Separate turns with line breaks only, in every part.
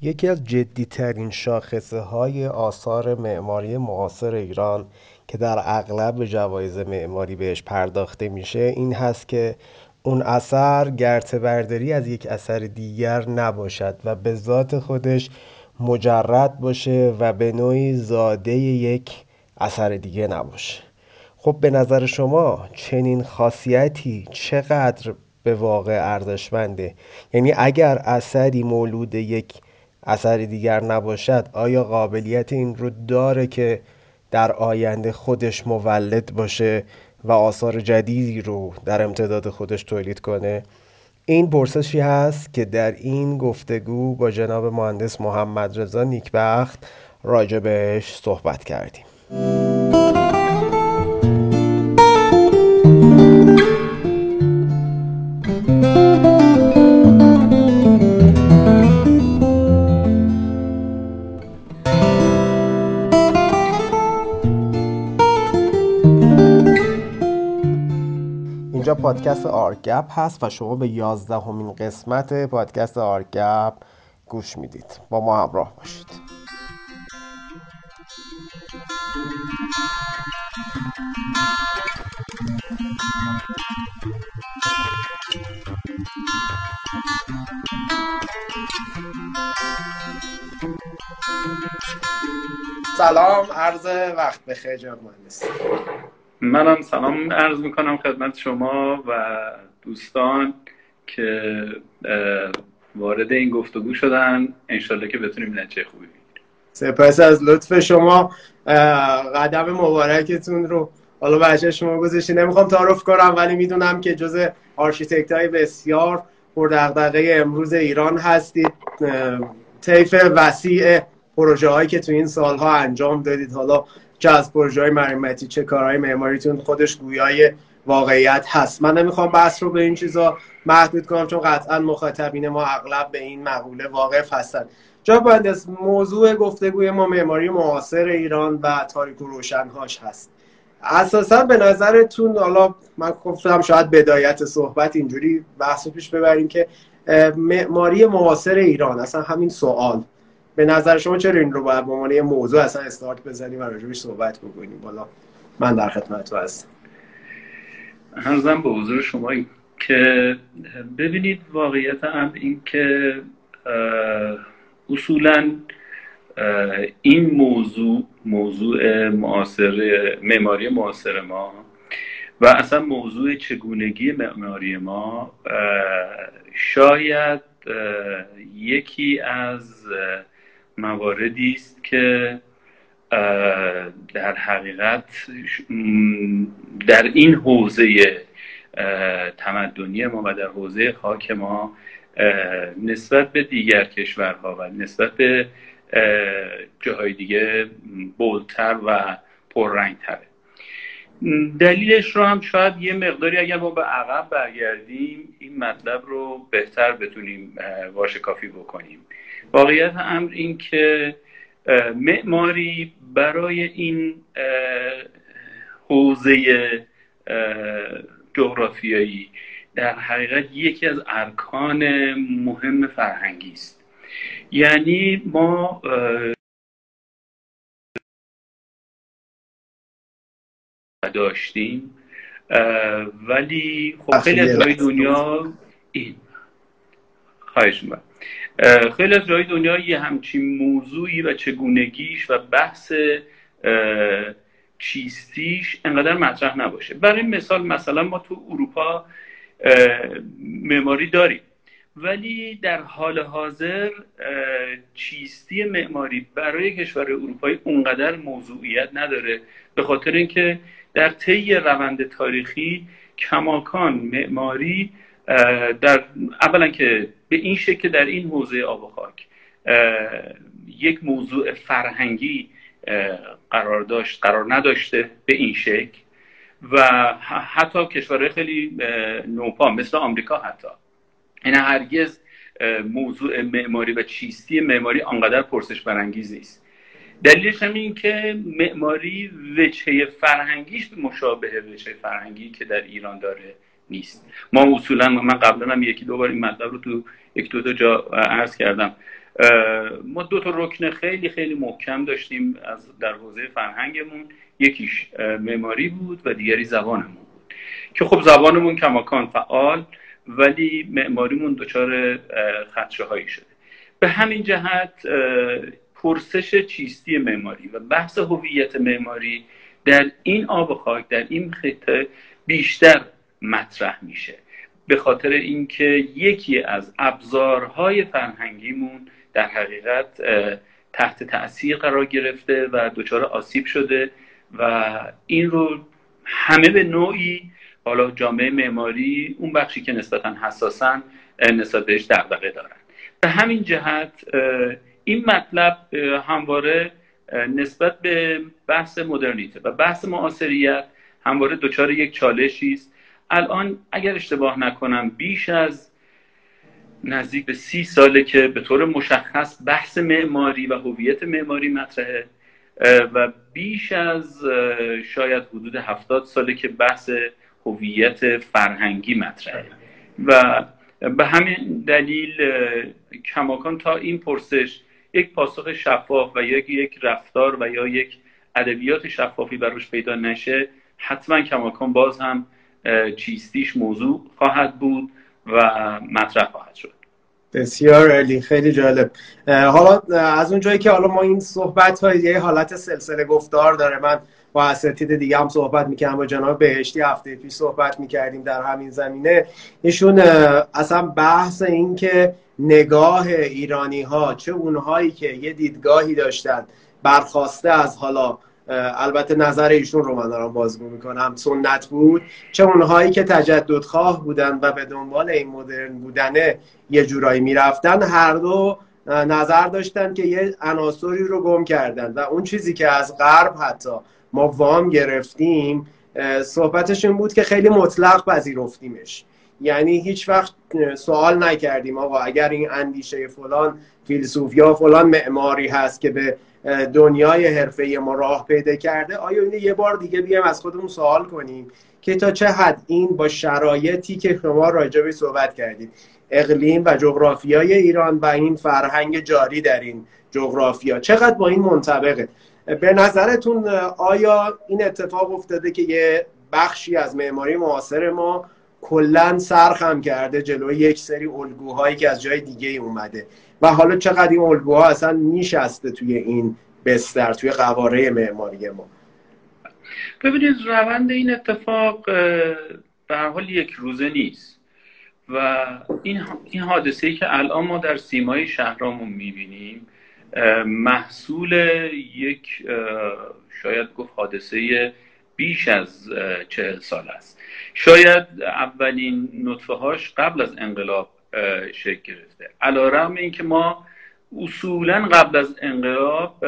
یکی از جدیترین شاخصه های آثار معماری معاصر ایران که در اغلب جوایز معماری بهش پرداخته میشه این هست که اون اثر گرته برداری از یک اثر دیگر نباشد و به ذات خودش مجرد باشه و به نوعی زاده یک اثر دیگه نباشه. خب به نظر شما چنین خاصیتی چقدر به واقع ارزشمنده؟ یعنی اگر اثری مولود یک اثر دیگر نباشد آیا قابلیت این رو داره که در آینده خودش مولد باشه و آثار جدیدی رو در امتداد خودش تولید کنه؟ این پرسشی هست که در این گفتگو با جناب مهندس محمد رضا نیکبخت راجع بهش صحبت کردیم. پادکست آرگپ هست و شما به یازدهمین قسمت پادکست آرگپ گوش می‌دید. با ما همراه باشید. سلام عرض وقت بخیر جناب مهندس
منم سلام عرض می‌کنم خدمت شما و دوستان که وارد این گفتگو شدن. انشالله که بتونیم نتیجه خوبی بگیریم.
سپاس از لطف شما قدم مبارکتون رو حالا بچه شما گذاشتی نمی‌خوام تعارف کنم ولی می‌دونم که جز آرشیتکت های بسیار پردغدغه امروز ایران هستید. طیف وسیع پروژه هایی که تو این سالها انجام دادید. حالا چه از پروژه های مرمتی چه کارهای معماریتون خودش گویای واقعیت هست. من نمی‌خوام بحث رو به این چیزا محدود کنم چون قطعا مخاطبین ما اغلب به این مقوله واقف هستن. جا باید موضوع گفتگوی ما معماری معاصر ایران و تاریک و روشنهاش هست. اساسا به نظرتون حالا من گفتم شاید بدایت صحبت اینجوری بحث پیش ببریم که معماری معاصر ایران اصلا همین سوال. به نظر شما چرا این رو باید به عنوان یه موضوع اصلا استارت بزنیم و راجبش صحبت بکنیم؟ بالا من در خدمت تو هستم.
هرزم به حضور شما که ببینید واقعیت هم این که اصولا این موضوع موضوع معاصر معماری معاصر ما و اصلا موضوع چگونگی معماری ما شاید یکی از مواردی است که در حقیقت در این حوزه تمدنی ما و در حوزه خاک ما نسبت به دیگر کشورها و نسبت به جاهای دیگه بولتر و پررنگتره. دلیلش رو هم شاید یه مقداری اگر ما به عقب برگردیم این مطلب رو بهتر بتونیم واشکافی بکنیم. واقعیت امر این که معماری برای این حوزه جغرافیایی در حقیقت یکی از ارکان مهم فرهنگی است. یعنی ما داشتیم ولی خب خیلی از دنیا این. خواهش خیلی از جای دنیا یه همچین موضوعی و چگونگیش و بحث چیستیش انقدر مطرح نباشه. برای مثال مثلا ما تو اروپا معماری داریم. ولی در حال حاضر چیستی معماری برای کشور اروپایی اونقدر موضوعیت نداره. به خاطر اینکه در طی روند تاریخی کماکان معماری در اولا که به این شکل در این حوزه آب و خاک یک موضوع فرهنگی قرار داشت قرار نداشته به این شکل و حتی کشورهای خیلی نوپا مثل آمریکا حتی. این هرگز موضوع معماری و چیستی معماری آنقدر پرسش برانگیز نیست. دلیلش هم این که معماری وجهه فرهنگیش مشابه وجهه فرهنگی که در ایران داره. نیست. ما اصولا من قبلا هم یکی دو بار این مطلب رو تو یک دو, دو جا عرض کردم. ما دو تا رکن خیلی خیلی محکم داشتیم از در حوزه فرهنگمون. یکیش معماری بود و دیگری زبانمون بود. که خب زبانمون کماکان فعال ولی معماریمون دچار خدشه هایی شده. به همین جهت پرسش چیستی معماری و بحث هویت معماری در این آب خاک در این خطه بیشتر مطرح میشه. به خاطر اینکه یکی از ابزارهای فرهنگیمون در حقیقت تحت تاثیر قرار گرفته و دچار آسیب شده و این رو همه به نوعی حالا جامعه معماری اون بخشی که نسبتا حساسن نسبت بهش دغدغه دارن. به همین جهت این مطلب همواره نسبت به بحث مدرنیته و بحث معاصریت همواره دچار یک چالشی است الان اگر اشتباه نکنم بیش از نزدیک به سی ساله که به طور مشخص بحث معماری و هویت معماری مطرحه و بیش از شاید حدود هفتاد ساله که بحث هویت فرهنگی مطرحه. و به همین دلیل کماکان تا این پرسش یک پاسخ شفاف و یک یک رفتار و یا یک ادبیات شفافی براش پیدا نشه حتما کماکان باز هم چیستیش موضوع خواهد بود و مطرح خواهد شد.
بسیار عالی خیلی جالب. حالا از اون جایی که حالا ما این صحبت های یه حالت سلسله گفتار داره من با اساتید دیگه هم صحبت می‌کنم با جناب بهشتی هفته پیش صحبت می‌کردیم در همین زمینه. ایشون اصلا بحث این که نگاه ایرانی ها چه اونهایی که یه دیدگاهی داشتن برخواسته از حالا البته نظر ایشون رو من دارم بازگو می‌کنم سنت بود. چه اونهایی که تجددخواه بودن و به دنبال این مدرن بودنه یه جورایی می‌رفتن. هر دو نظر داشتن که یه عناصری رو گم کردن و اون چیزی که از غرب حتی ما وام گرفتیم صحبتش این بود که خیلی مطلق پذیرفتیمش. یعنی هیچ وقت سوال نکردیم آقا اگر این اندیشه فلان فیلسوف یا فلان معماری هست که به دنیای حرفه ما راه پیدا کرده آیا اینه یه بار دیگه بیایم از خودمون سوال کنیم که تا چه حد این با شرایطی که شما راجبی صحبت کردید اقلیم و جغرافیای ایران و این فرهنگ جاری در این جغرافیا چقدر با این منطبقه؟ به نظرتون آیا این اتفاق افتاده که یه بخشی از معماری معاصر ما کلا سرخم کرده جلوی یک سری الگوهایی که از جای دیگه اومده؟ و حالا چقدر این الگوها اصلا میشسته توی این بستر توی قواره معماری ما؟
ببینید روند این اتفاق به حال یک روزه نیست و این این حادثه ای که الان ما در سیمای شهرامون می‌بینیم محصول یک شاید گفت حادثه بیش از چهل سال است. شاید اولین نطفه هاش قبل از انقلاب شکل گرفته. رقم اینکه ما اصولا قبل از انقلاب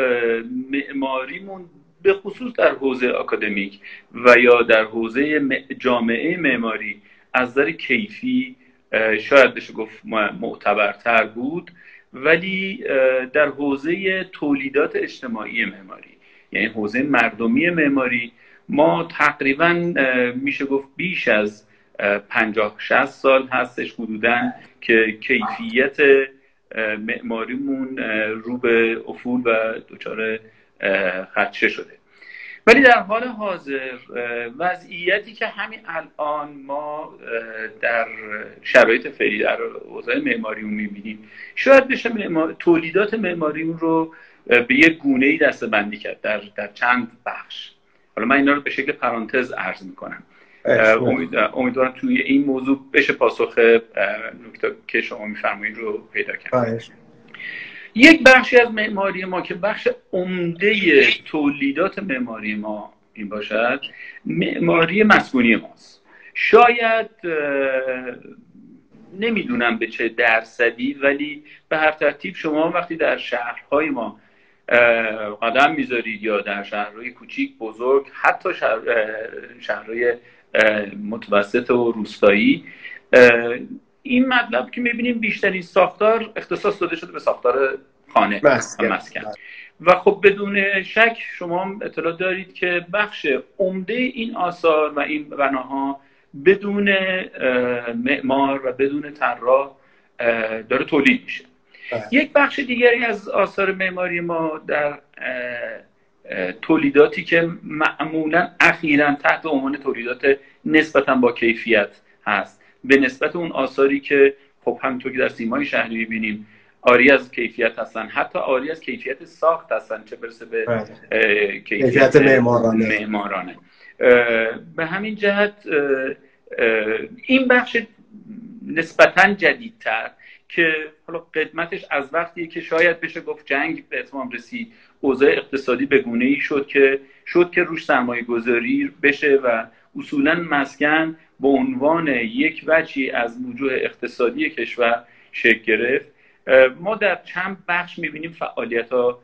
معماریمون به خصوص در حوزه اکادمیک و یا در حوزه جامعه معماری از نظر کیفی شاید بشه گفت معتبرتر بود ولی در حوزه تولیدات اجتماعی معماری یعنی حوزه مردمی معماری ما تقریبا میشه گفت بیش از پنجاه شست سال هستش حدودا که کیفیت معماریمون رو به افول و دچار خدشه شده. ولی در حال حاضر وضعیتی که همین الان ما در شرایط فعلی در اوضاع معماریمون می‌بینیم شاید بشه تولیدات معماریمون رو به یک گونه ای دسته بندی کرد در, در چند بخش. حالا من اینا رو به شکل پرانتز عرض می‌کنم. امیدوارم توی این موضوع بشه پاسخ نکته که شما میفرمایید رو پیدا کرد. یک بخشی از معماری ما که بخش عمده تولیدات معماری ما این باشد معماری مسکونی ماست. شاید نمی‌دونم به چه درصدی ولی به هر ترتیب شما وقتی در شهرهای ما قدم می‌ذارید یا در شهرهای کوچیک بزرگ حتی شهر، شهرهای متوسط و روستایی این مطلب که می‌بینیم بیشترین ساختار اختصاص داده شده به ساختار خانه مسکن. و مسکن و خب بدون شک شما اطلاع دارید که بخش عمده این آثار و این بناها بدون معمار و بدون طراح داره تولید میشه بله. یک بخش دیگری از آثار معماری ما در تولیداتی که معمولا اخیرا تحت عنوان تولیدات نسبتا با کیفیت هست. به نسبت اون آثاری که خب همینطور که در سیمای شهری می‌بینیم آری از کیفیت هستن. حتی آری از کیفیت ساخت هستن چه برسه به
بله. کیفیت معمارانه.
معمارانه. به همین جهت این بخش نسبتا جدیدتر. که حالا قدمتش از وقتی که شاید بشه گفت جنگ به اتمام رسید اوضاع اقتصادی به گونه ای شد که شد که روش سرمایه گذاری بشه و اصولا مسکن به عنوان یک وجهی از وجوه اقتصادی کشور شکل گرفت. ما در چند بخش می‌بینیم فعالیت ها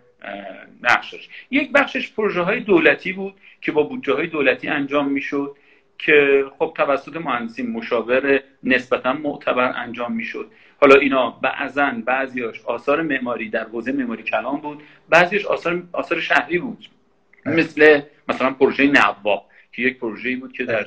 نقشش یک بخشش پروژه های دولتی بود که با بودجه های دولتی انجام می‌شد که خب توسط مهندسین مشاور نسبتا معتبر انجام می‌شد. حالا اینا بعضا بعضیاش آثار معماری در حوزه معماری کلام بود بعضیش آثار آثار شهری بود. مثل مثلا پروژه نواب که یک پروژه بود که در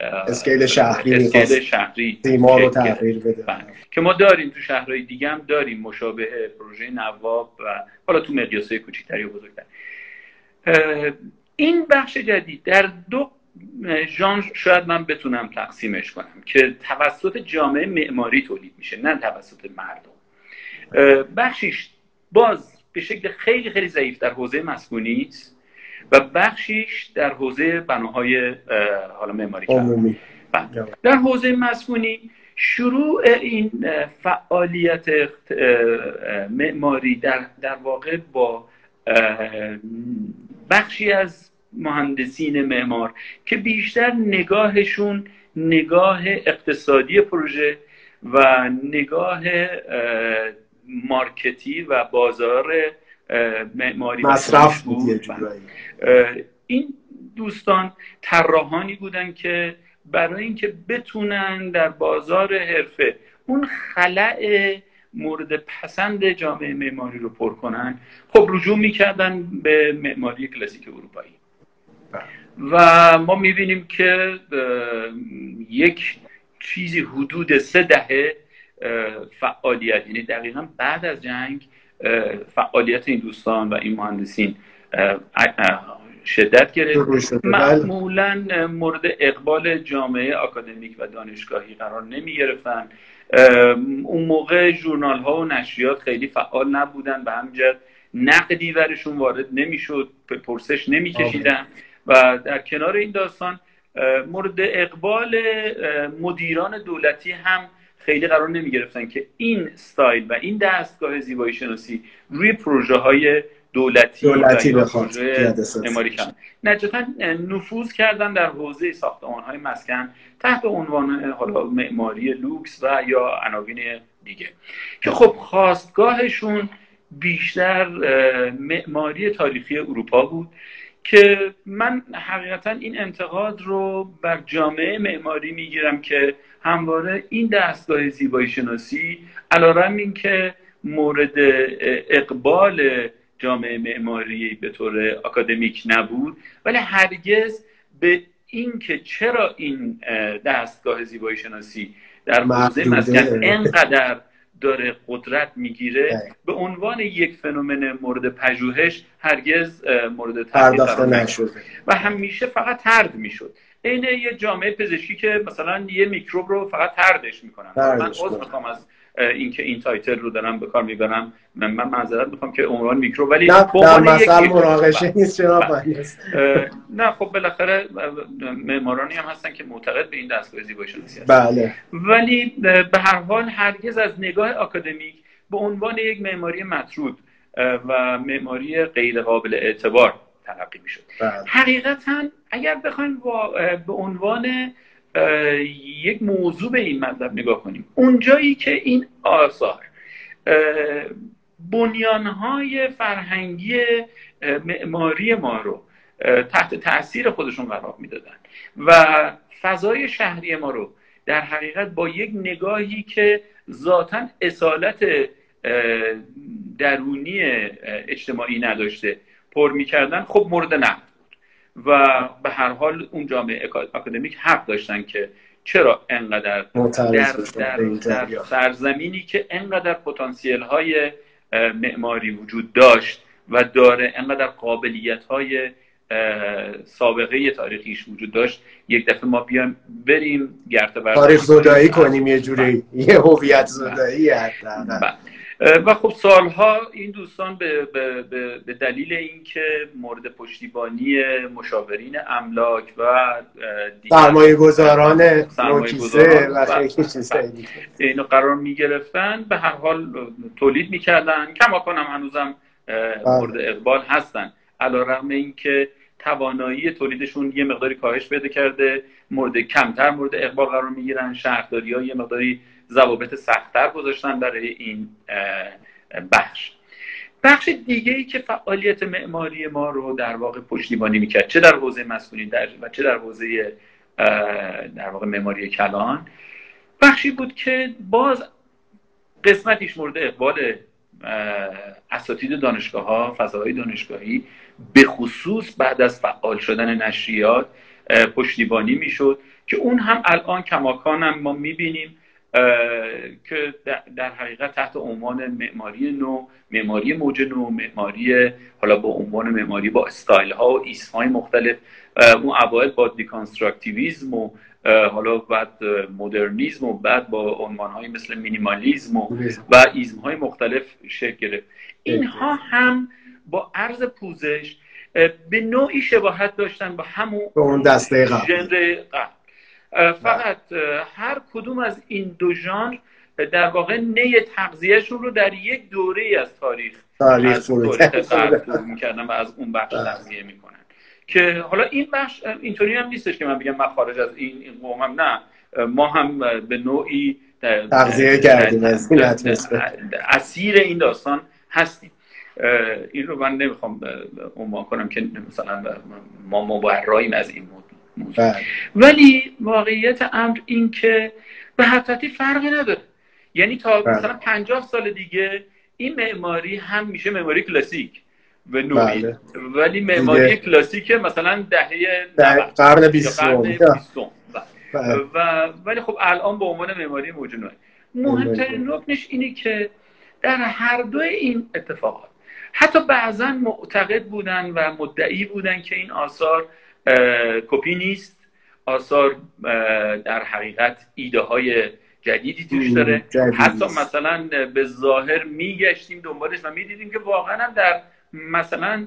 اسکیل شهری
اسکیل شهری
رو تغییر بده.
بله. که ما داریم تو شهرهای دیگه هم داریم مشابه پروژه نواب و حالا تو مقیاسه کوچکتری و بزرگتر. این بخش جدید در دو ژانر شاید من بتونم تقسیمش کنم که توسط جامعه معماری تولید میشه نه توسط مردم. بخشیش باز به شکل خیلی خیلی ضعیف در حوزه مسکونی است و بخشیش در حوزه بناهای حالا معماری بله. در حوزه مسکونی شروع این فعالیت معماری در, در واقع با بخشی از مهندسین معمار که بیشتر نگاهشون نگاه اقتصادی پروژه و نگاه مارکتی و بازار معماری
مصرف بود
این دوستان طراحانی بودن که برای اینکه بتونن در بازار حرفه اون خلع مورد پسند جامعه معماری رو پر کنن خب رجوع می‌کردن به معماری کلاسیک اروپایی. و ما می‌بینیم که یک چیزی حدود سه دهه فعالیت یعنی دقیقا بعد از جنگ فعالیت این دوستان و این مهندسین شدت گرفت. بله. معمولا مورد اقبال جامعه اکادمیک و دانشگاهی قرار نمی گرفتن اون موقع جورنال ها و نشریات خیلی فعال نبودن به همجد نقدی ورشون وارد نمی‌شد پرسش نمیکشیدن. و در کنار این داستان مورد اقبال مدیران دولتی هم خیلی قرار نمی گرفتن که این ستایل و این دستگاه زیبایی شناسی روی پروژه های دولتی,
دولتی
و پروژه نجتا نفوذ کردن در حوزه ساختمان های مسکن تحت عنوان حالا معماری لوکس و یا عناوین دیگه. که خب خواستگاهشون بیشتر معماری تاریخی اروپا بود. که من حقیقتا این انتقاد رو بر جامعه معماری می‌گیرم که همواره این دستگاه زیبایی شناسی علارم این که مورد اقبال جامعه معماری به طور اکادمیک نبود ولی هرگز به اینکه چرا این دستگاه زیبایی شناسی در حوزه مسکن انقدر داره قدرت می‌گیره به عنوان یک فنومن مورد پژوهش هرگز مورد
پرداخته نشده.
و همیشه فقط طرد می‌شد. عین یه جامعه پزشکی که مثلا یه میکروب رو فقط طردش می‌کنن. من عذر می‌خوام از اینکه این title رو دارم به کار می‌برم. من معذرت می‌خوام که عنوان میکروب ولی
نه در مثل مناقشه نیست جناب
نه خب بالاخره معمارانی هم هستن که معتقد به این دستگاه زیبایی شناسی
بله.
ولی به هر حال هرگز از نگاه آکادمیک به عنوان یک معماری مطرود و معماری غیر قابل اعتبار تلقی می‌شد. بله. حقیقتا اگر بخوایم به عنوان یک موضوع به این مطلب نگاه کنیم. اونجایی که این آثار بنیانهای فرهنگی معماری ما رو تحت تاثیر خودشون قرار می‌دادن و فضای شهری ما رو در حقیقت با یک نگاهی که ذاتا اصالت درونی اجتماعی نداشته پر می‌کردن خب مورد نقد. و به هر حال اون جامعه اکادمیک حق داشتن که چرا انقدر در, در, در سرزمینی که انقدر پتانسیل های معماری وجود داشت و داره انقدر قابلیت های سابقه تاریخیش وجود داشت یک دفعه ما بیایم بریم گرت
تاریخ زدایی کنیم یه جوری. یه هویت زدایی
و خب سالها این دوستان به, به, به دلیل اینکه مورد پشتیبانی مشاورین املاک و
سرمایه گذاران نوکیسه و
اینو قرار می گرفتن به هر حال تولید می‌کردن. کما کنم هنوزم مورد اقبال هستن. علا رقم اینکه توانایی تولیدشون یه مقداری کاهش پیدا کرده. مورد کمتر مورد اقبال قرار می‌گیرن. شهرداری ها یه مقداری ضوابط سختتر گذاشتن برای این بخش. بخش دیگه ای که فعالیت معماری ما رو در واقع پشتیبانی می‌کرد. چه در حوزه مسئولین در و چه در حوزه در واقع معماری کلان. بخشی بود که باز قسمتیش مورد اقبال اساتید دانشگاه ها فضاهای دانشگاهی به خصوص بعد از فعال شدن نشریات پشتیبانی می‌شد که اون هم الان کماکان هم ما می‌بینیم. که در حقیقت تحت عنوان معماری نو معماری موج نو معماری حالا با عنوان معماری با استایل ها و ایست های مختلف اون اوایل با deconstructivism و حالا بعد مدرنیزم و بعد با عنوان های مثل مینیمالیزم و, و ایزم های مختلف شکل گرفت. اینها هم با عرض پوزش به نوعی شباهت داشتن با همون
اون دسته
ژانر فقط هر کدوم از این دو ژانر در واقع نی تغذیهشون رو در یک دوره از تاریخ
تاریخ
از می‌کردن و از اون بخش بله. تغذیه می‌کنن. که حالا این بخش اینطوری هم نیستش که من بگم من خارج از این این قومم نه. ما هم به نوعی
تغذیه کردیم
اسیر این داستان هستیم. این رو من نمی‌خوام عنوان کنم که مثلا ما مبراییم از این بله. ولی واقعیت امر این که به حقیقتی فرقی نداره. یعنی تا بله. مثلا پنجاه سال دیگه این معماری هم میشه معماری کلاسیک و نوعی. بله. ولی معماری کلاسیک مثلا دهه
قرن بیستم.
و ولی خب الان به عنوان معماری موجود مهمترین رکنش اینه که در هر دو این اتفاقات حتی بعضا معتقد بودن و مدعی بودن که این آثار کپی نیست. آثار در حقیقت ایده های جدیدی توش داره. حتی مثلا به ظاهر میگشتیم دنبالش و می‌دیدیم که واقعا در مثلا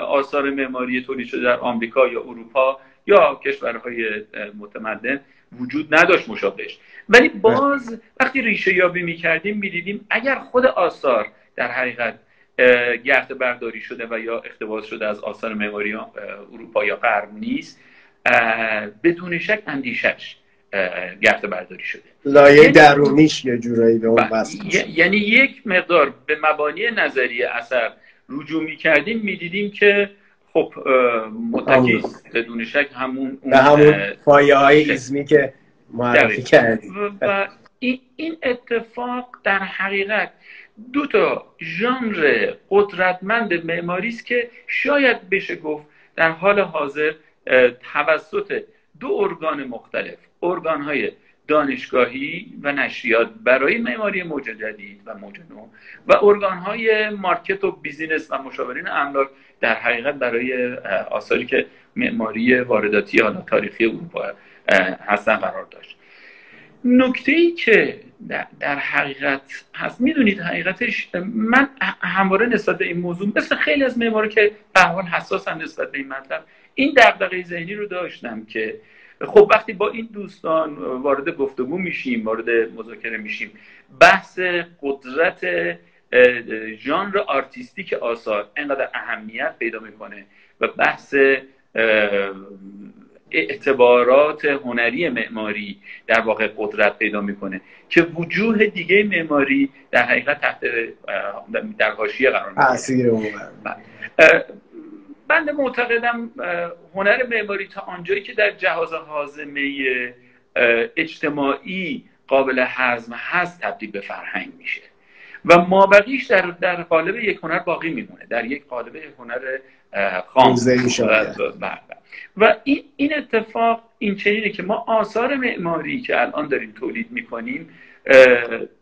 آثار معماری تولید شده در آمریکا یا اروپا یا کشورهای متمدن وجود نداشت مشابهش ولی باز وقتی ریشه یابی می‌کردیم می‌دیدیم اگر خود آثار در حقیقت گرد برداری شده و یا اختباس شده از آثار معماری اروپا یا غرب نیست بدون شک اندیشش گرد برداری شده.
لایه یعنی درونیش یه جورایی به اون
یعنی یک مقدار به مبانی نظری اثر رجوع می کردیم می‌دیدیم که خب متکی بدون شک همون
به همون پایه های ایزمی که معرفی کردیم.
و این اتفاق در حقیقت دو تا ژانر قدرتمند معماری است که شاید بشه گفت در حال حاضر توسط دو ارگان مختلف ارگان های دانشگاهی و نشریات برای معماری موج جدید و موج نو و ارگان های market و business و مشاورین املاک در حقیقت برای آثاری که معماری وارداتی حالا تاریخی اروپا هستن قرار داشت. نکته ای که در حقیقت هست می‌دونید حقیقتش من همواره نسبت به این موضوع مثل خیلی از معماری که به حال حساسن نسبت به این مطلب این دغدغه ذهنی رو داشتم که خب وقتی با این دوستان وارد گفتگو میشیم وارد مذاکره میشیم بحث قدرت ژانر آرتیستیک آثار انقدر اهمیت پیدا می‌کنه و بحث اعتبارات هنری معماری در واقع قدرت پیدا می‌کنه که وجوه دیگه معماری در حقیقت تحت در حاشیه قرار می‌گیره. بنده معتقدم هنر معماری تا آنجایی که در جهاز حازمه اجتماعی قابل هضم هست تبدیل به فرهنگ میشه. و مابقیش در در قالب یک هنر باقی میمونه. در یک قالب هنر خام. و این این اتفاق این چنینه که ما آثار معماری که الان داریم تولید می‌کنیم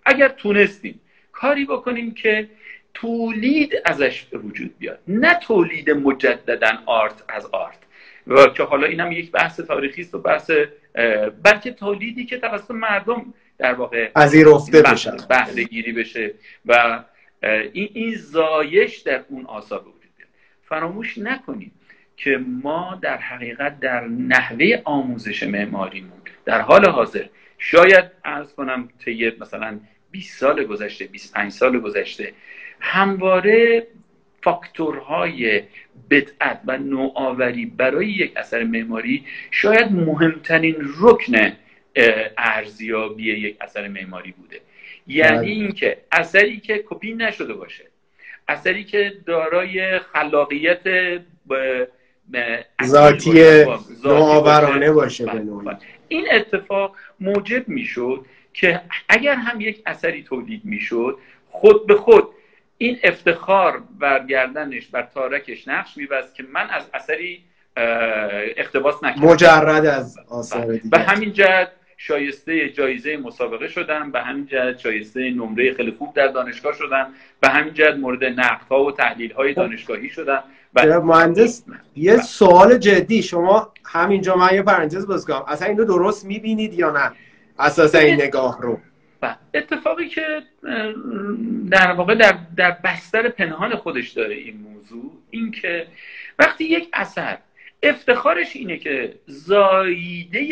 اگر تونستیم کاری بکنیم که تولید ازش به وجود بیاد نه تولید مجددا آرت از آرت. و که حالا اینم یک بحث تاریخی است و بحث بلکه تولیدی که توسط مردم در واقع
پذیرفته بشه.
بهره گیری بشه و این این زایش در اون آثار به وجود بیاد. فراموش نکنید که ما در حقیقت در نحوه آموزش معماریمون در حال حاضر شاید ارز کنم طی مثلا 20 سال گذشته 25 سال گذشته همواره فاکتورهای بدعت و نوآوری برای یک اثر معماری شاید مهمترین رکن ارزیابی یک اثر معماری بوده یعنی بله. اینکه اثری که کپی نشده باشه اثری که دارای خلاقیت
ذاتی نوآورانه باشه به
این اتفاق موجب می‌شد که اگر هم یک اثری تولید می‌شد خود به خود این افتخار برگردنش بر تارکش نقش میبست که من از اثری اقتباس نکردم.
مجرد از آثار
دیگه. به همین جهت شایسته جایزه مسابقه شدم به همین جهت شایسته نمره خیلی خوب در دانشگاه شدم به همین جهت مورد نقدها و تحلیل های خب. دانشگاهی شدم.
مهندس؟ یه سوال جدی شما همینجا من یه پرانتز باز کنم اصلا اینو درست می‌بینید یا نه؟ اساس این نگاه رو.
اتفاقی که در واقع در, در بستر پنهان خودش داره این موضوع این که وقتی یک اثر افتخارش اینه که زاییده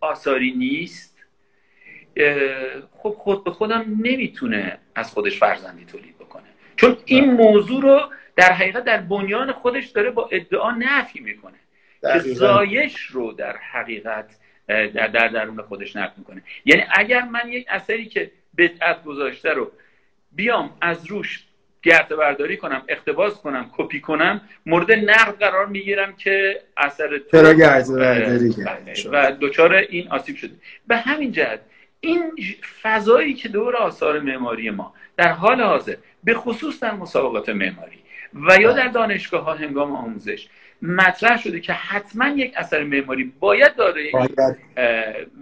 آثاری نیست خب خود به خودم نمی‌تونه از خودش فرزندی تولید بکنه. چون این موضوع رو در حقیقت در بنیان خودش داره با ادعا نفی می‌کنه که زایش رو در حقیقت در در درون خودش نقد می‌کنه. یعنی اگر من یک اثری که بدعت گذاشته رو بیام از روش گرد برداری کنم اقتباس کنم کپی کنم مورد نقد قرار می‌گیرم که اثر
تو
بله، و دچار این آسیب شده. به همین جهت این فضایی که دور آثار معماری ما در حال حاضر به خصوص در مسابقات معماری و یا بله. در دانشگاه ها هنگام آموزش. مطرح شده که حتما یک اثر معماری باید داره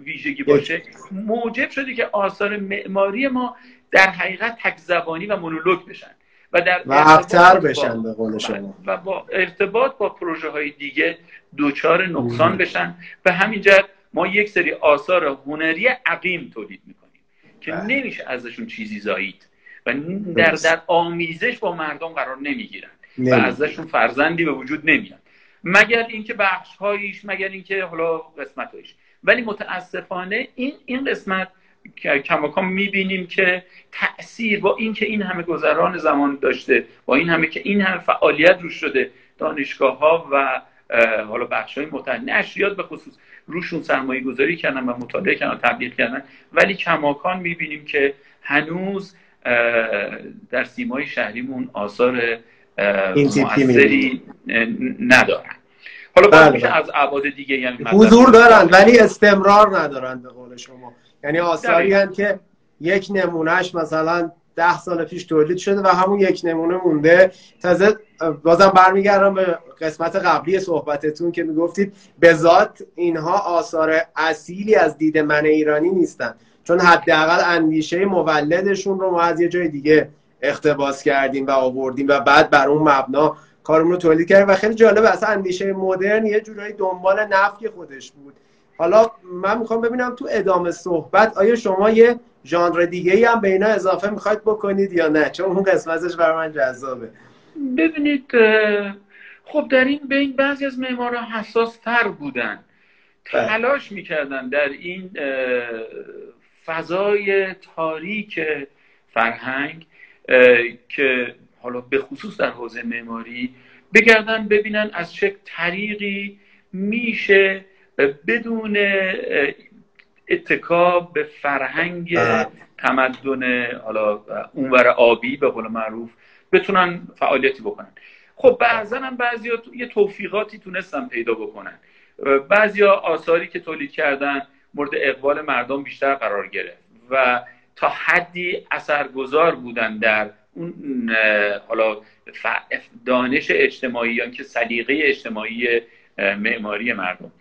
ویژگی باشه. موجب شده که آثار معماری ما در حقیقت تک زبانی و مونولوگ بشن
و در و بشن به قول شما.
و با ارتباط با پروژه های دیگه دوچار نقصان بشن. به همین جهت ما یک سری آثار هنری عقیم تولید می‌کنیم که بله. نمیشه ازشون چیزی زایید. و در در آمیزش با مردم قرار نمی‌گیرن. و ازشون فرزندی به وجود نمیاد. مگر اینکه بخش هایش مگر اینکه حالا قسمت هایش ولی متاسفانه این این قسمت کماکان می‌بینیم که تاثیر با اینکه این همه گذران زمان داشته با این همه که این همه فعالیت روش شده دانشگاه ها و حالا بخش های متعدد نشریات به خصوص روشون سرمایه گذاری کردن و مطالعه کردن و تبلیغ کردن. ولی کماکان می‌بینیم که هنوز در سیمای شهریمون آثار مؤثری ندارن. حالا بله میشه بله. از عباد دیگه یعنی
حضور دارن ولی استمرار ندارن به قول شما. یعنی آثاری هن که یک نمونهش مثلا ده سال پیش تولید شده و همون یک نمونه مونده. تازه بازم برمیگردم به قسمت قبلی صحبتتون که می‌گفتید به ذات اینها آثار اصیلی از دید من ایرانی نیستن. چون حداقل اندیشه مولدشون رو ما از یه جای دیگه اختباس کردیم و آوردیم و بعد بر اون مبنا کارمون رو تولید کردیم و خیلی جالب اصلا اندیشه مدرن یه جورایی دنبال نفی خودش بود. حالا من می‌خوام ببینم تو ادامه صحبت آیا شما یه ژانر دیگه ای هم به اینا اضافه می‌خواید بکنید یا نه؟ چون اون قسمتش برای من جذابه.
ببینید خب در این بین بعضی از معمارا حساس تر بودن. بله. تلاش می‌کردن در این فضای تاریک فرهنگ که حالا به خصوص در حوزه معماری بگردن ببینن از چه طریقی میشه بدون اتکا به فرهنگ تمدن حالا اونور آبی به قول معروف بتونن فعالیتی بکنن. خب بعضا هم بعضی یه توفیقاتی تونستن پیدا بکنن. بعضی آثاری که تولید کردن مورد اقبال مردم بیشتر قرار گرفت و تا حدی اثرگذار بودن در اون حالا دانش اجتماعی یا که سلیقه اجتماعی معماری مردم.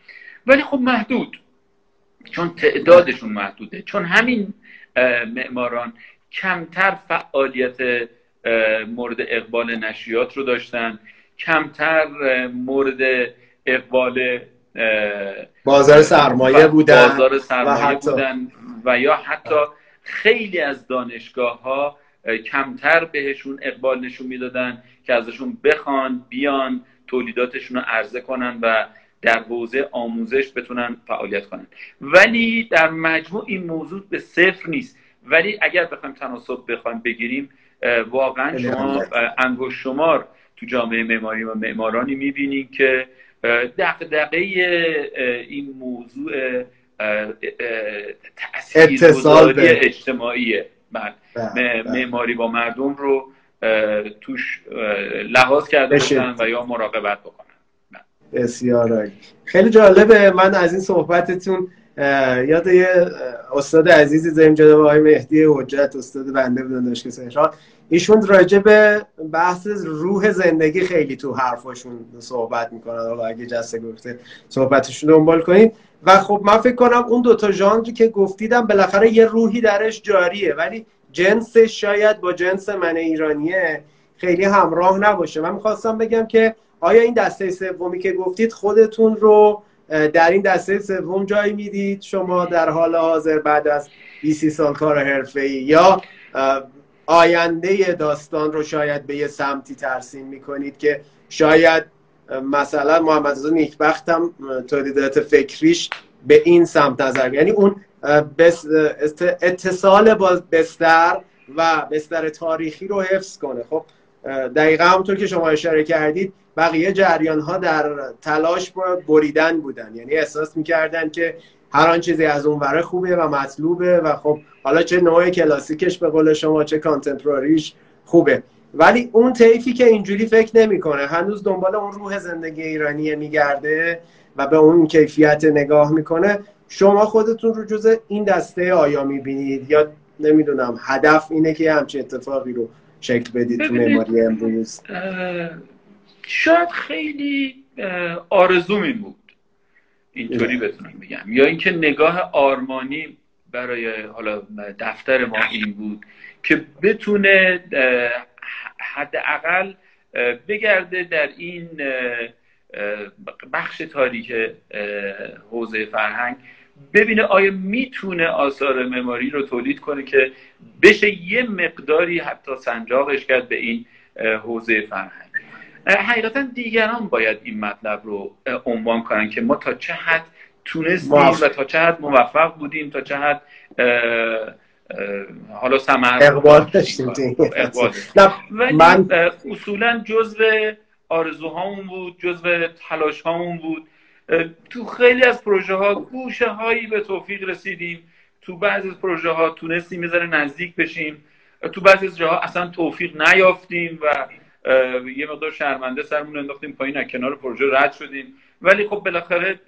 ولی خب محدود چون تعدادشون محدوده. چون همین معماران کمتر فعالیت مورد اقبال نشریات رو داشتن کمتر مورد اقبال
بازار سرمایه بودن
بازار سرمایه و بودن و یا حتی خیلی از دانشگاه ها کمتر بهشون اقبال نشون می‌دادن که ازشون بخوان بیان تولیداتشون رو عرضه کنن و در حوزه آموزش بتونن فعالیت کنن. ولی در مجموع این موضوع به صفر نیست. ولی اگر بخوایم تناسب بخوایم بگیریم واقعا شما انگوش شمار تو جامعه معماری و معمارانی می‌بینید که دقدقه این موضوع تاثیرگذاری اجتماعی بله. بله. معماری با مردم رو توش لحاظ کرده باشن و یا مراقبت بکنن.
بله. بسیار خیلی جالبه. من از این صحبتتون یاد یه استاد عزیزی داریم جناب آقای مهدی حجت استاد بنده بودن دانشگاه ایشون راجع به بحث روح زندگی خیلی تو حرفاشون صحبت می‌کنن. حالا اگه جسته گفته صحبتشون دنبال کنید. و خب من فکر کنم اون دوتا ژانری که گفتیدم بالاخره یه روحی درش جاریه. ولی جنسش شاید با جنس من ایرانیه خیلی همراه نباشه. من می‌خواستم بگم که آیا این دسته سومی که گفتید خودتون رو در این دسته سوم جای می‌دید؟ شما در حال حاضر بعد از 20 سال کار حرفه‌ای یا آینده داستان رو شاید به یه سمتی ترسیم می‌کنید که شاید مثلا محمد رضا نیکبخت هم تولیدات فکریش به این سمت نظر یعنی اون اتصال با بستر و بستر تاریخی رو حفظ کنه. خب دقیقا همونطور که شما اشاره کردید بقیه جریان ها در تلاش با بریدن بودن. یعنی احساس می‌کردن که هر آن چیزی از اون وره خوبه و مطلوبه و خب حالا چه نوع کلاسیکش به قول شما چه کانتمپوراریش خوبه. ولی اون طیفی که اینجوری فکر نمی‌کنه هنوز دنبال اون روح زندگی ایرانی میگرده و به اون کیفیت نگاه می‌کنه شما خودتون رو جز این دسته آیا می‌بینید؟ یا نمی‌دونم هدف اینه که همچین اتفاقی رو شکل بدید تو معماری امروز؟
شاید خیلی آرزو این بود. اینطوری بتونم بگم یا اینکه نگاه آرمانی برای حالا دفتر ما این بود که بتونه حداقل بگرده در این بخش تاریک حوزه فرهنگ ببینه آیا می‌تونه آثار مماری رو تولید کنه که بشه یه مقداری حتی سنجاقش کرد به این حوزه فرهنگ. حقیقتا دیگران باید این مطلب رو عنوان کنن که ما تا چه حد تونستیم و تا چه حد موفق بودیم تا چه حد حالا سمر
اقبال داشتیم.
ولی من... اصولا جزو آرزوهامون بود جزو تلاش هامون بود تو خیلی از پروژه ها گوشه هایی به توفیق رسیدیم. تو بعضی از پروژه ها تونستیم می‌ذاره نزدیک بشیم. تو بعضی از جاها اصلا توفیق نیافتیم و یه مقدار شرمنده سرمون انداختیم پایین از کنار پروژه رد شدیم. ولی خب بالاخره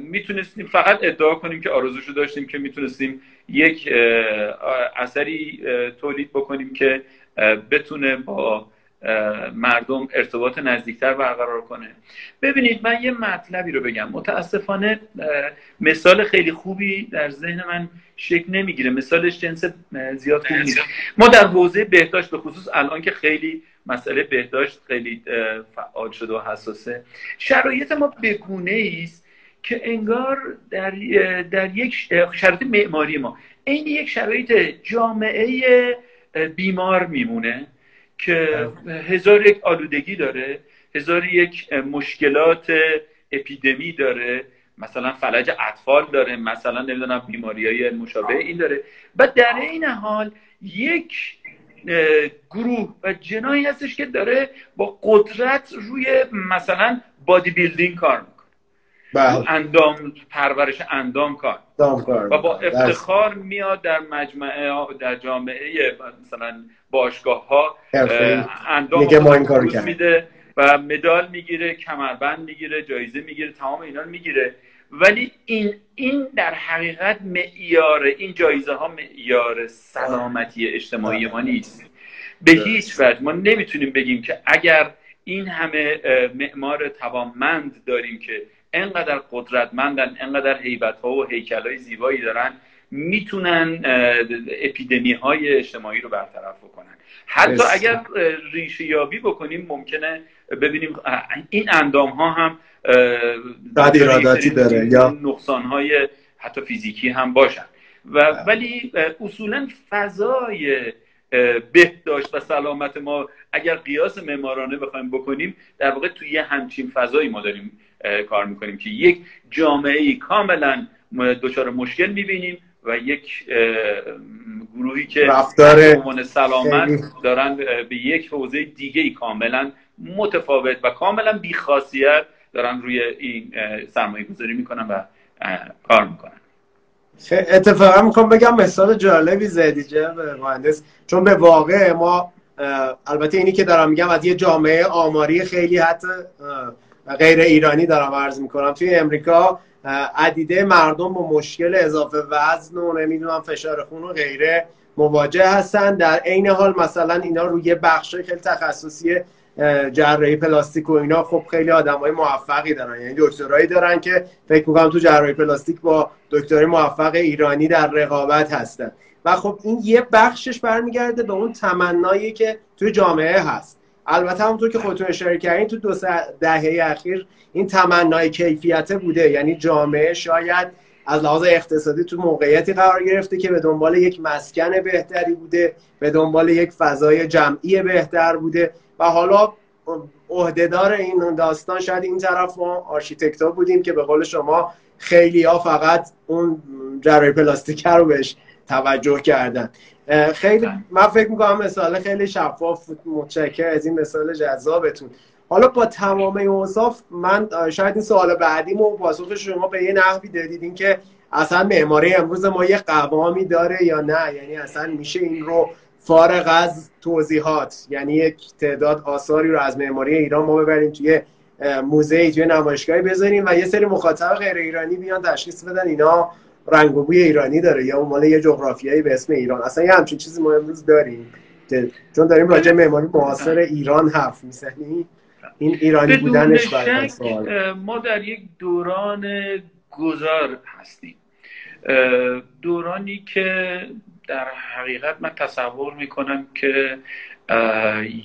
می‌تونستیم فقط ادعا کنیم که آرزوشو داشتیم که می‌تونستیم یک اثری تولید بکنیم که بتونه با مردم ارتباط نزدیکتر برقرار کنه. ببینید من یه مطلبی رو بگم. متاسفانه مثال خیلی خوبی در ذهن من شکل نمی‌گیره. مثالش جنس زیاد خوب نیست. ما در حوزه بهداشت به خصوص الان که خیلی مسئله بهداشت خیلی فعال شده و حساسه. شرایط ما بگونه است که انگار در, در یک شرایط معماری ما. این یک شرایط جامعه بیمار میمونه که هزار یک آلودگی داره هزار یک مشکلات اپیدمی داره مثلا فلج اطفال داره مثلا نمی‌دونم بیماری های مشابه این داره. و در این حال یک گروه و جنایی هستش که داره با قدرت روی مثلا بادی بیلدینگ کار می‌کنه. بله. اندام پرورش اندام کار. و با افتخار میاد در مجموعه در جامعه مثلا باشگاه ها اندام میگه ما این میده و مدال می‌گیره کمربند می‌گیره جایزه می‌گیره تمام اینا می‌گیره. ولی این این در حقیقت معیار این جایزه ها معیار سلامتی اجتماعی ما نیست. به هیچ وجه. ما نمی‌تونیم بگیم که اگر این همه معمار توانمند داریم که انقدر قدرتمندن انقدر هیبت ها و هیکل های زیبایی دارن می‌تونن اپیدمی های اجتماعی رو برطرف بکنن. حتی اگر ریشه یابی بکنیم ممکنه ببینیم این اندام ها هم
بعد ارادتی داره یا؟
نقصان های حتی فیزیکی هم باشن. و ولی اصولا فضای بهداشت و سلامت ما اگر قیاس معمارانه بخوایم بکنیم در واقع توی یه همچین فضایی ما داریم کار می‌کنیم که یک جامعه کاملا دچار مشکل می‌بینیم. و یک گروهی که
رفتار
سلامت دارن به یک حوزه دیگه ای کاملا متفاوت و کاملا بیخاصیت دارن روی این سرمایه گذاری می‌کنن و کار می‌کنن.
اتفاقا می‌کنم بگم مثال جالبی زدی جناب مهندس چون به واقع ما البته اینی که دارم میگم از یه جامعه آماری خیلی حتی غیر ایرانی دارم عرض می‌کنم. توی امریکا عدیده مردم با مشکل اضافه وزن و نمی‌دونم فشار خون و غیره مواجه هستن. در عین حال مثلا اینا روی بخش خیلی تخصصی جراحی پلاستیک و اینا خب خیلی های موفقی دارن. یعنی دکترایی دارن که فکر می‌کنم تو جراحی پلاستیک با دکتری موفق ایرانی در رقابت هستن. و خب این یه بخشش برمیگرده به اون تمنایی که توی جامعه هست. البته همونطور که خودتون اشاره کردین تو دو دهه اخیر این تمنای کیفیته بوده. یعنی جامعه شاید از لحاظ اقتصادی تو موقعیتی قرار گرفته که به دنبال یک مسکن بهتری بوده به دنبال یک فضای جمعی بهتر بوده و حالا عهدهدار این داستان شاید این طرف ما آرشیتکتا بودیم که به قول شما خیلی ها فقط اون جراحی پلاستیک رو بهش توجه کردن. خیلی من فکر می‌کنم مثال خیلی شفاف متشکر از این مثال جذابتون. حالا با تمام اوصاف من شاید این سوال بعدیم و پاسخ شما به یه نحوی دادید که اصلا معماری امروز ما یه قوامی داره یا نه؟ یعنی اصلا میشه این رو فارغ از توضیحات؟ یعنی یک تعداد آثاری رو از معماری ایران ما ببریم توی موزه توی نمایشگاهی بذاریم و یه سری مخاطب غیر ایرانی بیان تشخیص بدن اینا رنگ و بوی ایرانی داره یا مال یه جغرافیایی به اسم ایران. اصلا یه همچین چیزی ما امروز داریم چون داریم راجع معماری معاصر ایران حرف می‌زنیم این ایرانی بودنش
ما در یک دوران گذار هستیم. دورانی که در حقیقت من تصور می‌کنم که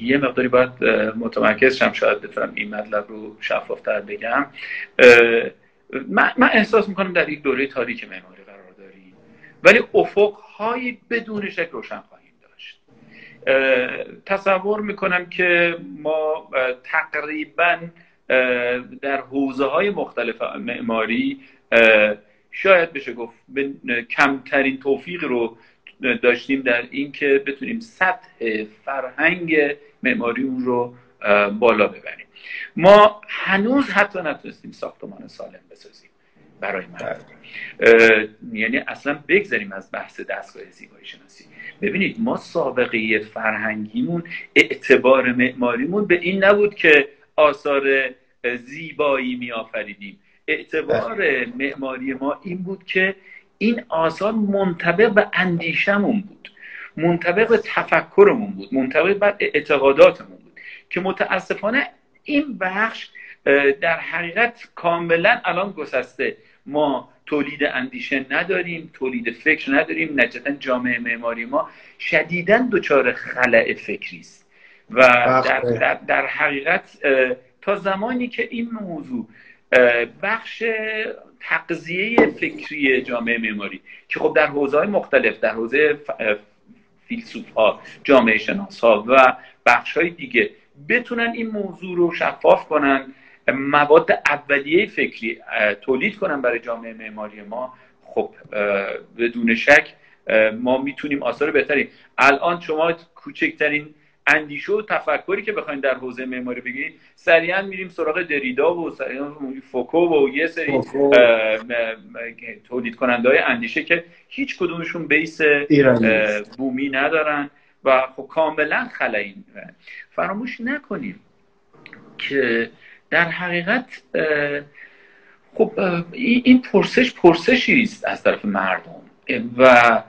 یه مقداری باید متمرکز شم شاید بتونم این مطلب رو شفافتر بگم. من, من احساس می‌کنم در یک دوره تاریک معماری قرار داریم ولی افقهایی بدون شک روشن خواهیم داشت. تصور می‌کنم که ما تقریبا در حوزه های مختلف معماری شاید بشه گفت کمترین توفیق رو داشتیم در اینکه بتونیم سطح فرهنگ معماری اون رو بالا ببریم. ما هنوز حتی نتونستیم ساختمان سالم بسازیم برای مردم یعنی اصلا بگذاریم از بحث دستگاه زیبایی شناسی. ببینید ما سابقه فرهنگیمون اعتبار معماریمون به این نبود که آثار زیبایی می آفریدیم اعتبار معماری ما این بود که این آثار منطبق به اندیشمون بود. منطبق به تفکرمون بود. منطبق به اعتقاداتمون که متاسفانه این بخش در حقیقت کاملا الان گسسته. ما تولید اندیشه نداریم تولید فکر نداریم نجتا جامعه معماری ما شدیدا دچار خلع فکری است. و در, در, در حقیقت تا زمانی که این موضوع بخش تقضیه فکری جامعه معماری که خب در حوزه های مختلف در حوزه فیلسوف ها جامعه شناس ها و بخش های دیگه بتونن این موضوع رو شفاف کنن مواد اولیه فکری تولید کنن برای جامعه معماری ما. خب بدون شک ما می‌تونیم آثار بهتری. الان شما کوچکترین اندیشه و تفکری که بخواین در حوزه معماری بگیرید سریعا میریم سراغ دریدا و فوکو و یه سری تولید کننده های اندیشه که هیچ کدومشون بیس بومی ندارن. و خب کاملا خلایین فراموش نکنیم که در حقیقت خب این پرسش پرسشی است از طرف مردم. و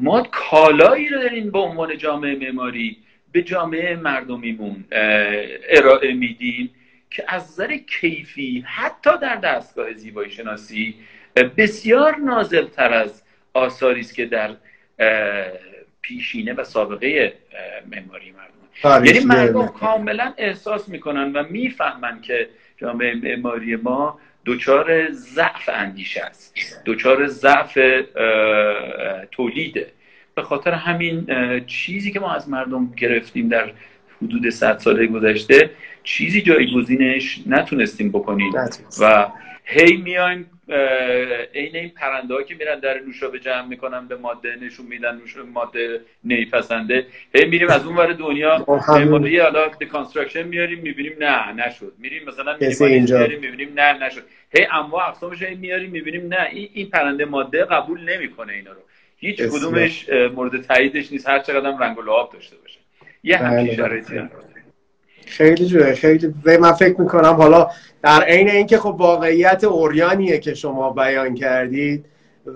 ما کالایی رو داریم به عنوان جامعه معماری به جامعه مردمیمون ارائه میدیم که از نظر کیفی حتی در دستگاه زیبایی شناسی بسیار نازل تر از آثاری است که در پیشینه و سابقه معماری مردم. یعنی مردم کاملا احساس می‌کنن و می‌فهمن که جامعه معماری ما دچار ضعف اندیشه است دچار ضعف تولیده. به خاطر همین چیزی که ما از مردم گرفتیم در حدود 100 ساله گذشته چیزی جایگزینش نتونستیم بکنیم و هی میایم عین این پرنده که میرن در نوشابه جمع می‌کنن به ماده نشون میدن نوش ماده نمی‌پسنده. هی میریم از اون ور دنیا معماری حالا construction میاریم می‌بینیم نه نشد. میریم مثلا میاریم می‌بینیم نه نشد. هی انواع اقسامش میاریم می‌بینیم نه. این این پرنده ماده قبول نمی‌کنه اینا رو. هیچ کدومش مورد تاییدش نیست. هر چقدر رنگ و لعاب داشته باشه. یه همچین بله، شرایطی بله.
خیلی جوره خیلی من فکر می‌کنم حالا در عین اینکه خب واقعیت اوریانیه که شما بیان کردید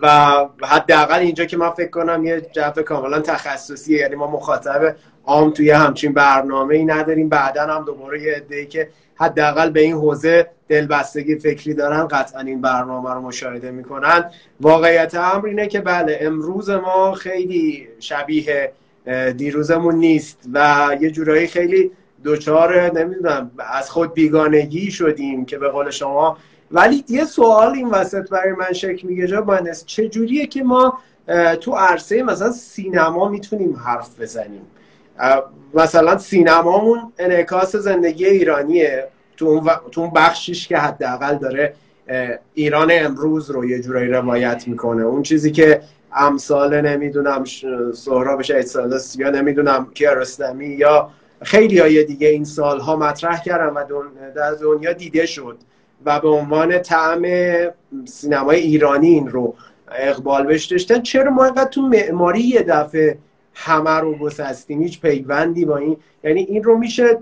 و حداقل اینجا که من فکر کنم یه جو کاملا تخصصیه یعنی ما مخاطب عام توی همچین برنامه ای نداریم بعدا هم دوباره یه عده که حداقل به این حوزه دلبستگی فکری دارن قطعا این برنامه رو مشاهده می‌کنن. واقعیت امر اینه که بله امروز ما خیلی شبیه دیروزمون نیست و یه جورایی خیلی دوچار نمی‌دونم از خود بیگانگی شدیم که به قول شما. ولی یه سوال این وسط برای من شکل میگه جا من چه جوریه که ما تو عرصه مثلا سینما می‌تونیم حرف بزنیم؟ مثلا سینمامون انعکاس زندگی ایرانیه. تو اون, تو اون بخشیش که حداقل داره ایران امروز رو یه جورایی روایت می‌کنه. اون چیزی که امثال نمی‌دونم سهراب شهید یا نمی‌دونم کیارستمی یا خیلی های دیگه این سالها مطرح کردن و در دنیا دیده شد و به عنوان طعم سینمای ایرانی این رو اقبال بهش داشتن. چرا ما اینقدر تو معماری یه دفعه همه رو گسستیم؟ هیچ پیوندی با این یعنی این رو میشه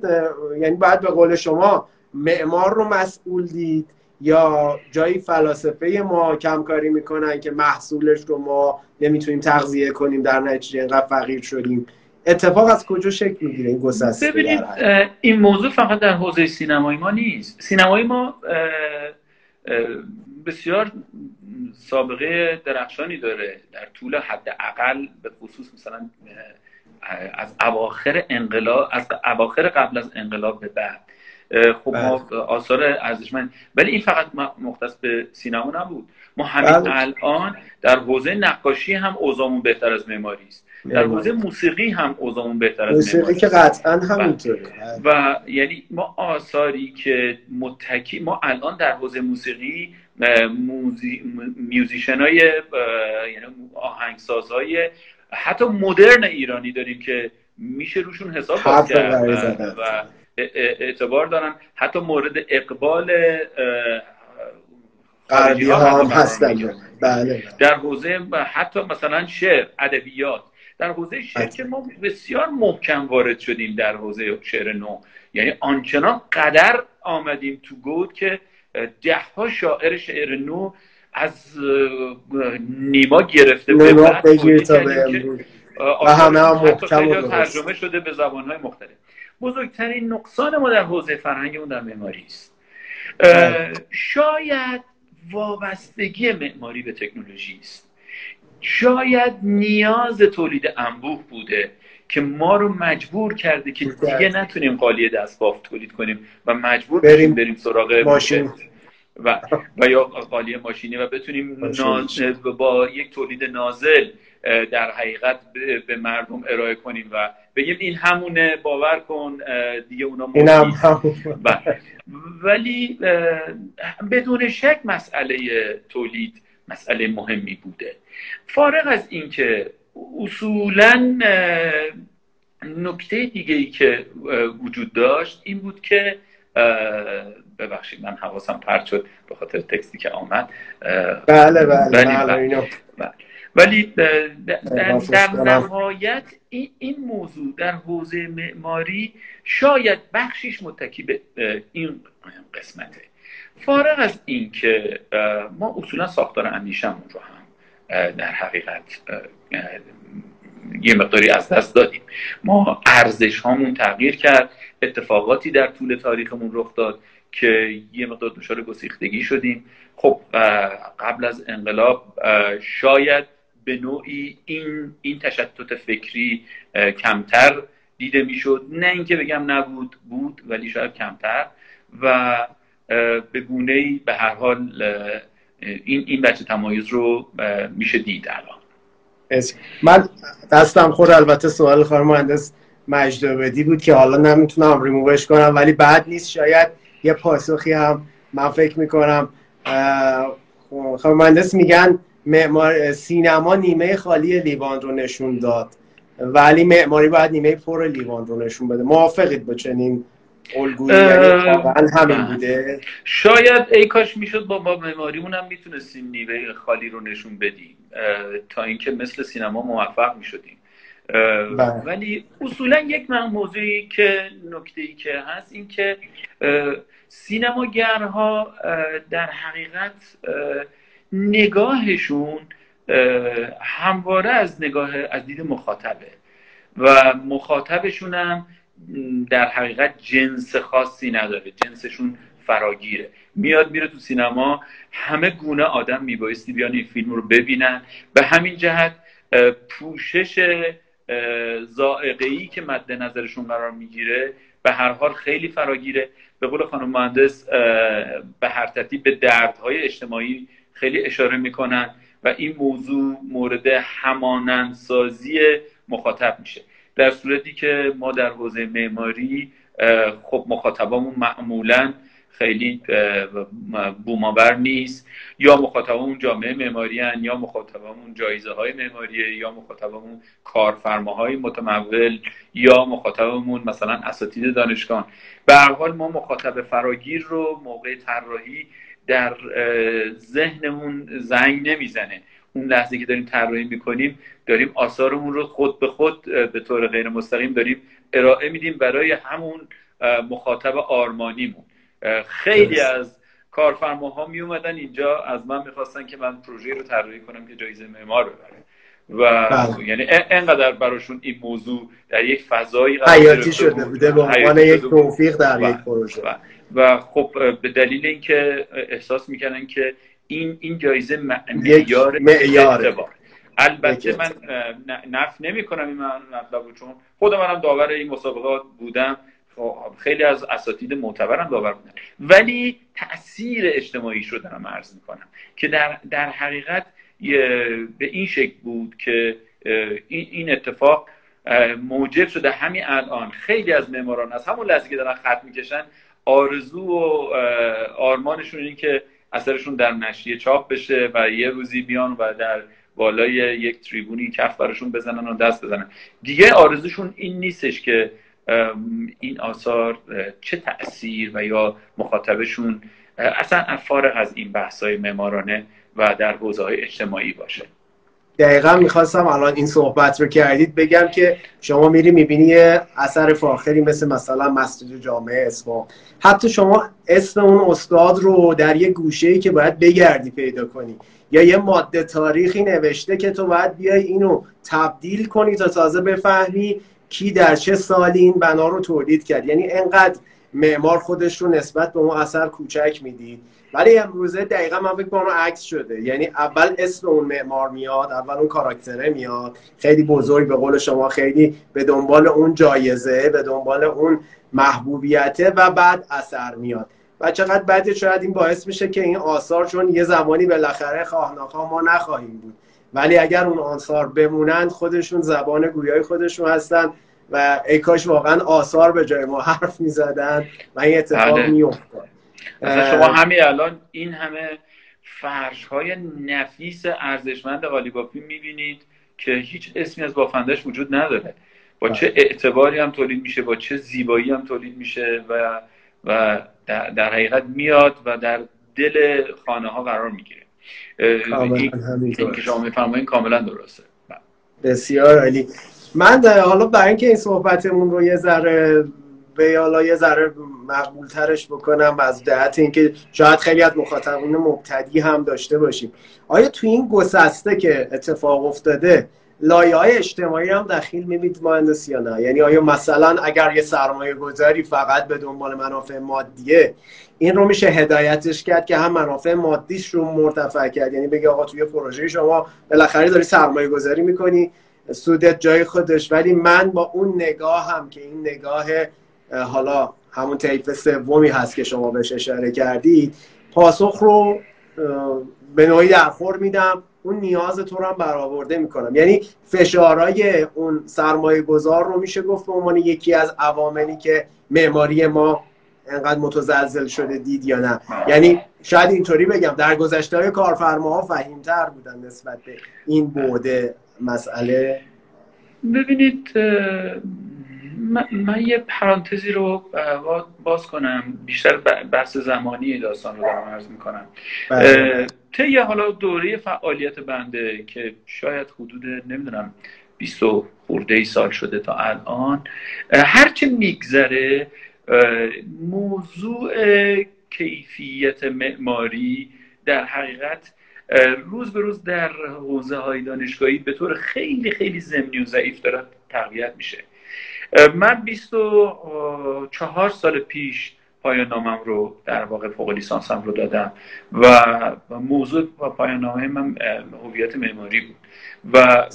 یعنی باید به قول شما معمار رو مسئول دید یا جایی فلاسفه ما کمکاری می‌کنن که محصولش رو ما نمی‌تونیم تغذیه کنیم در نتیجه اینقدر فقیر شدیم. اتفاق از کجا شکل می‌گیره این گسسته
ببینید این موضوع فقط در حوزه سینمایی ما نیست. سینمای ما بسیار سابقه درخشانی داره در طول حد اقل به خصوص مثلا از اواخر انقلاب از اواخر قبل از انقلاب به بعد. خب ما بله. آثار ارزشمند ولی این فقط مختص به سینما نبود. ما همین بله. الان در حوزه نقاشی هم اوضاعمون بهتر از معماری است. در حوزه موسیقی هم اوضاعمون بهتر از
موسیقی که قطعا همینطوره
و یعنی ما آثاری که متکی ما الان در حوزه موسیقی موزی... میوزیشن های یعنی آهنگساز های حتی مدرن ایرانی داریم که میشه روشون حساب کرد و اعتبار دارن. حتی مورد اقبال
خارجی ها هم هستن. بله
در حوزه حتی مثلا شعر ادبیات. در حوزه شعر که ما بسیار محکم وارد شدیم در حوزه شعر نو. یعنی آنچنان قدر آمدیم تو گود که ده ها شاعر شعر نو از نیما گرفته به بعد
و همه هم محکم
ترجمه شده به زبان های مختلف. بزرگترین نقصان ما در حوزه فرهنگ اون در معماری است. شاید وابستگی معماری به تکنولوژی است. شاید نیاز تولید انبوه بوده که ما رو مجبور کرده که دیگه نتونیم قالی دستبافت تولید کنیم و مجبور بریم بریم سراغ
ماشین.
و, و یا قالی ماشینی و بتونیم با یک تولید نازل در حقیقت به مردم ارائه کنیم و بگیم این همونه باور کن دیگه اونا بله. ولی بدون شک مسئله تولید مسئله مهمی بوده. فارغ از اینکه اصولا نکته دیگه ای که وجود داشت این بود که ببخشید من حواسم پرت شد به خاطر تکستی که آمد.
بله بله, بله, بله,
بله. ولی در, در نهایت این موضوع در حوزه معماری شاید بخشیش متکی به این قسمته. فارغ از این که ما اصولا ساختار اندیشمون رو هم در حقیقت یه مقداری از دست دادیم. ما ارزش هامون تغییر کرد اتفاقاتی در طول تاریخمون رخ داد که یه مقدار دچار گسیختگی شدیم. خب قبل از انقلاب شاید به نوعی این این تشتت فکری کمتر دیده می‌شد. نه اینکه بگم نبود بود ولی شاید کمتر. و به گونه ای به هر حال این این بچه تمایز رو میشه دید الان.
من دستم خود البته سوال خانم مهندس مجدوبدی بود که حالا نمی‌تونم ریمووش کنم ولی بعد نیست. شاید یه پاسخی هم من فکر می‌کنم. خانم مهندس میگن معمار سینما نیمه خالی لیوان رو نشون داد. ولی معماری باید نیمه پر لیوان رو نشون بده. موافقید با چنین الگویی؟ یعنی همین بوده؟
شاید ای کاش می‌شد با با معماریمون هم می‌تونستیم نیمه خالی رو نشون بدیم. تا اینکه مثل سینما موفق می‌شدیم. بله. ولی اصولا یک موضوعی که نکته ای که هست این که سینماگرها در حقیقت نگاهشون همواره از نگاه از دید مخاطبه. و مخاطبشون هم در حقیقت جنس خاصی نداره جنسشون فراگیره. میاد میره تو سینما همه گونه آدم میبایستی بیان این فیلم رو ببینن. به همین جهت پوشش زائقه که مد نظرشون قرار می‌گیره به هر حال خیلی فراگیره. به قول خانم مهندس به هر ترتیب به دردهای اجتماعی خیلی اشاره می‌کنن و این موضوع مورد همانندسازی مخاطب میشه. در صورتی که ما در حوزه معماری خب مخاطبامون معمولا خیلی بوماور نیست. یا مخاطبمون جامعه معماری یا مخاطبمون جایزه های معماریه یا مخاطبمون کارفرماهای متمول یا مخاطبمون مثلا اساتید دانشگاه به هر حال ما مخاطب فراگیر رو موقع طراحی در ذهنمون زنگ نمی‌زنه. اون لحظه که داریم طراحی می‌کنیم داریم آثارمون رو خود به خود به طور غیر مستقیم داریم ارائه میدیم برای همون مخاطب آرمانیمون. خیلی از کارفرماها می اومدن اینجا از من می‌خواستن که من پروژه رو طراحی کنم که جایزه معمار ببره. و بله. یعنی انقدر براشون این موضوع در یک فضایی
حیاتی شده بوده به عنوان یک توفیق در یک پروژه.
و خب به دلیل اینکه احساس می‌کنن که این این جایزه معیار
معیار
البته من نف نمی کنم این مطلب چون خود منم داور این مسابقات بودم. خب، خیلی از اساتید معتبرم داور بودن. ولی تاثیر اجتماعی رو دارم عرض می‌کنم که در, در حقیقت به این شکل بود که این اتفاق موجب شده. همین الان خیلی از معماران از همون لحظه که دارن خط می‌کشن آرزو و آرمانشون این که اثرشون در نشریه چاپ بشه و یه روزی بیان و در بالای یک تریبونی کف براشون بزنن و دست بزنن. دیگه آرزوشون این نیستش که این آثار چه تاثیر و یا مخاطبشون اصلا فارغ از این بحث های معمارانه و در حوزه های اجتماعی باشه.
دقیقا می‌خواستم الان این صحبت رو کردید بگم که شما میری می‌بینی اثر فاخری مثل مثلا مسجد جامعه اسفان حتی شما اسم اون استاد رو در یه گوشه ای که باید بگردی پیدا کنی. یا یه ماده تاریخی نوشته که تو باید بیای اینو تبدیل کنی تا تازه بفهمی کی در چه سالی این بنا رو تولید کرد. یعنی انقدر معمار خودش رو نسبت به اون اثر کوچک می‌دید. ولی امروزه دقیقا من فکر کنم عکس شده. یعنی اول اسم اون معمار میاد اول اون کاراکتره میاد. خیلی بزرگ به قول شما خیلی به دنبال اون جایزه به دنبال اون محبوبیته و بعد اثر میاد. و چقدر بعد شاید این باعث میشه که این آثار چون یه زمانی بالاخره خواه ما نخواهیم بود. ولی اگر اون آثار بمونند خودشون زبان گویای خودشون هستن. و ای کاش واقعا آثار به جای ما حرف می‌زدن و این اتفاق بله. میافتاد.
شما همین الان این همه فرش های نفیس ارزشمند قالیبافی می‌بینید که هیچ اسمی از بافندش وجود نداره. با چه بله. اعتباری هم تولید میشه با چه زیبایی هم تولید میشه و و در, در حقیقت میاد و در دل خانه ها قرار می‌گیره. این که شما میفرمایید کاملا درسته.
بسیار عالی. من حالا برای اینکه این صحبتمون رو یه ذره به حالا یه ذره مقبول ترش بکنم از جهت اینکه شاید خیلی از مخاطبین مبتدی هم داشته باشیم. آیا تو این گسسته که اتفاق افتاده لایه های اجتماعی هم دخیل می‌بینید مهندس یا نه یعنی آیا مثلا اگر یه سرمایه گذاری فقط به دنبال منافع مادیه این رو میشه هدایتش کرد که هم منافع مادیش رو مرتفع کرد؟ یعنی بگی آقا توی پروژه شما بالاخره داری سرمایه گذاری می‌کنی سودت جای خودش. ولی من با اون نگاه هم که این نگاه حالا همون طیف سومی هست که شما بهش اشاره کردید پاسخ رو به نوعی درخور میدم. اون نیاز تو رو هم برآورده می‌کنم. یعنی فشارهای اون سرمایه گذار رو میشه گفت به عنوان یکی از عواملی که معماری ما انقدر متزلزل شده دید یا نه. یعنی شاید اینطوری بگم در گذشته های کارفرماها فهیمتر بودن نسبت به این بوده مسئله؟
ببینید من, یه پرانتزی رو باز کنم. بیشتر بحث زمانی داستان رو دارم عرض می‌کنم. بله. طی حالا دوره فعالیت بنده که شاید حدود نمی‌دونم 20 خورده ای سال شده تا الان هرچه میگذره موضوع کیفیت معماری در حقیقت روز به روز در حوزه های دانشگاهی به طور خیلی خیلی زمینی و ضعیف داره تقویت میشه. من 24 سال پیش پایان نامم رو در واقع فوق لیسانسم رو دادم و موضوع پایان نامه من هویت معماری بود. و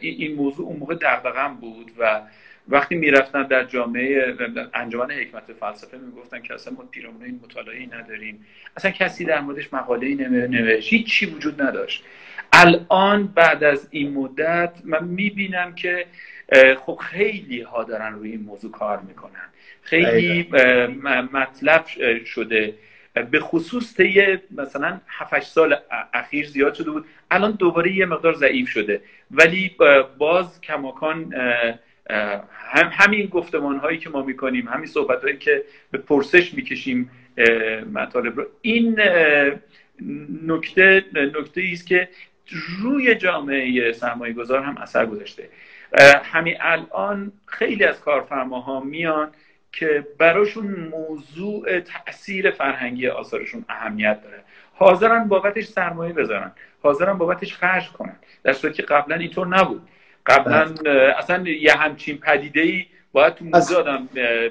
این موضوع اون موقع دغدغه‌ام بود و وقتی می‌رفتن در جامعه انجمن حکمت فلسفه می‌گفتن که اصلا ما پیرامون این مطالعه نداریم. اصلا کسی در موردش مقاله نوشت. هیچ چی وجود نداشت. الان بعد از این مدت من می‌بینم که خب خیلی ها دارن روی این موضوع کار می‌کنن. خیلی مطلب شده. به خصوص طی مثلا 7 سال اخیر زیاد شده بود. الان دوباره یه مقدار ضعیف شده. ولی باز کماکان هم همین گفتمان هایی که ما می‌کنیم همین صحبت هایی که به پرسش می‌کشیم مطالب رو. این نکته نکته است که روی جامعه سرمایه گذار هم اثر گذاشته. همین الان خیلی از کارفرماها میان که براشون موضوع تاثیر فرهنگی آثارشون اهمیت داره. حاضرن بابتش سرمایه بذارن حاضرن بابتش خرج کنن در صورتی که قبلا اینطور نبود. قبلا بله. اصلا یه همچین پدیده ای باید تو موزه آدم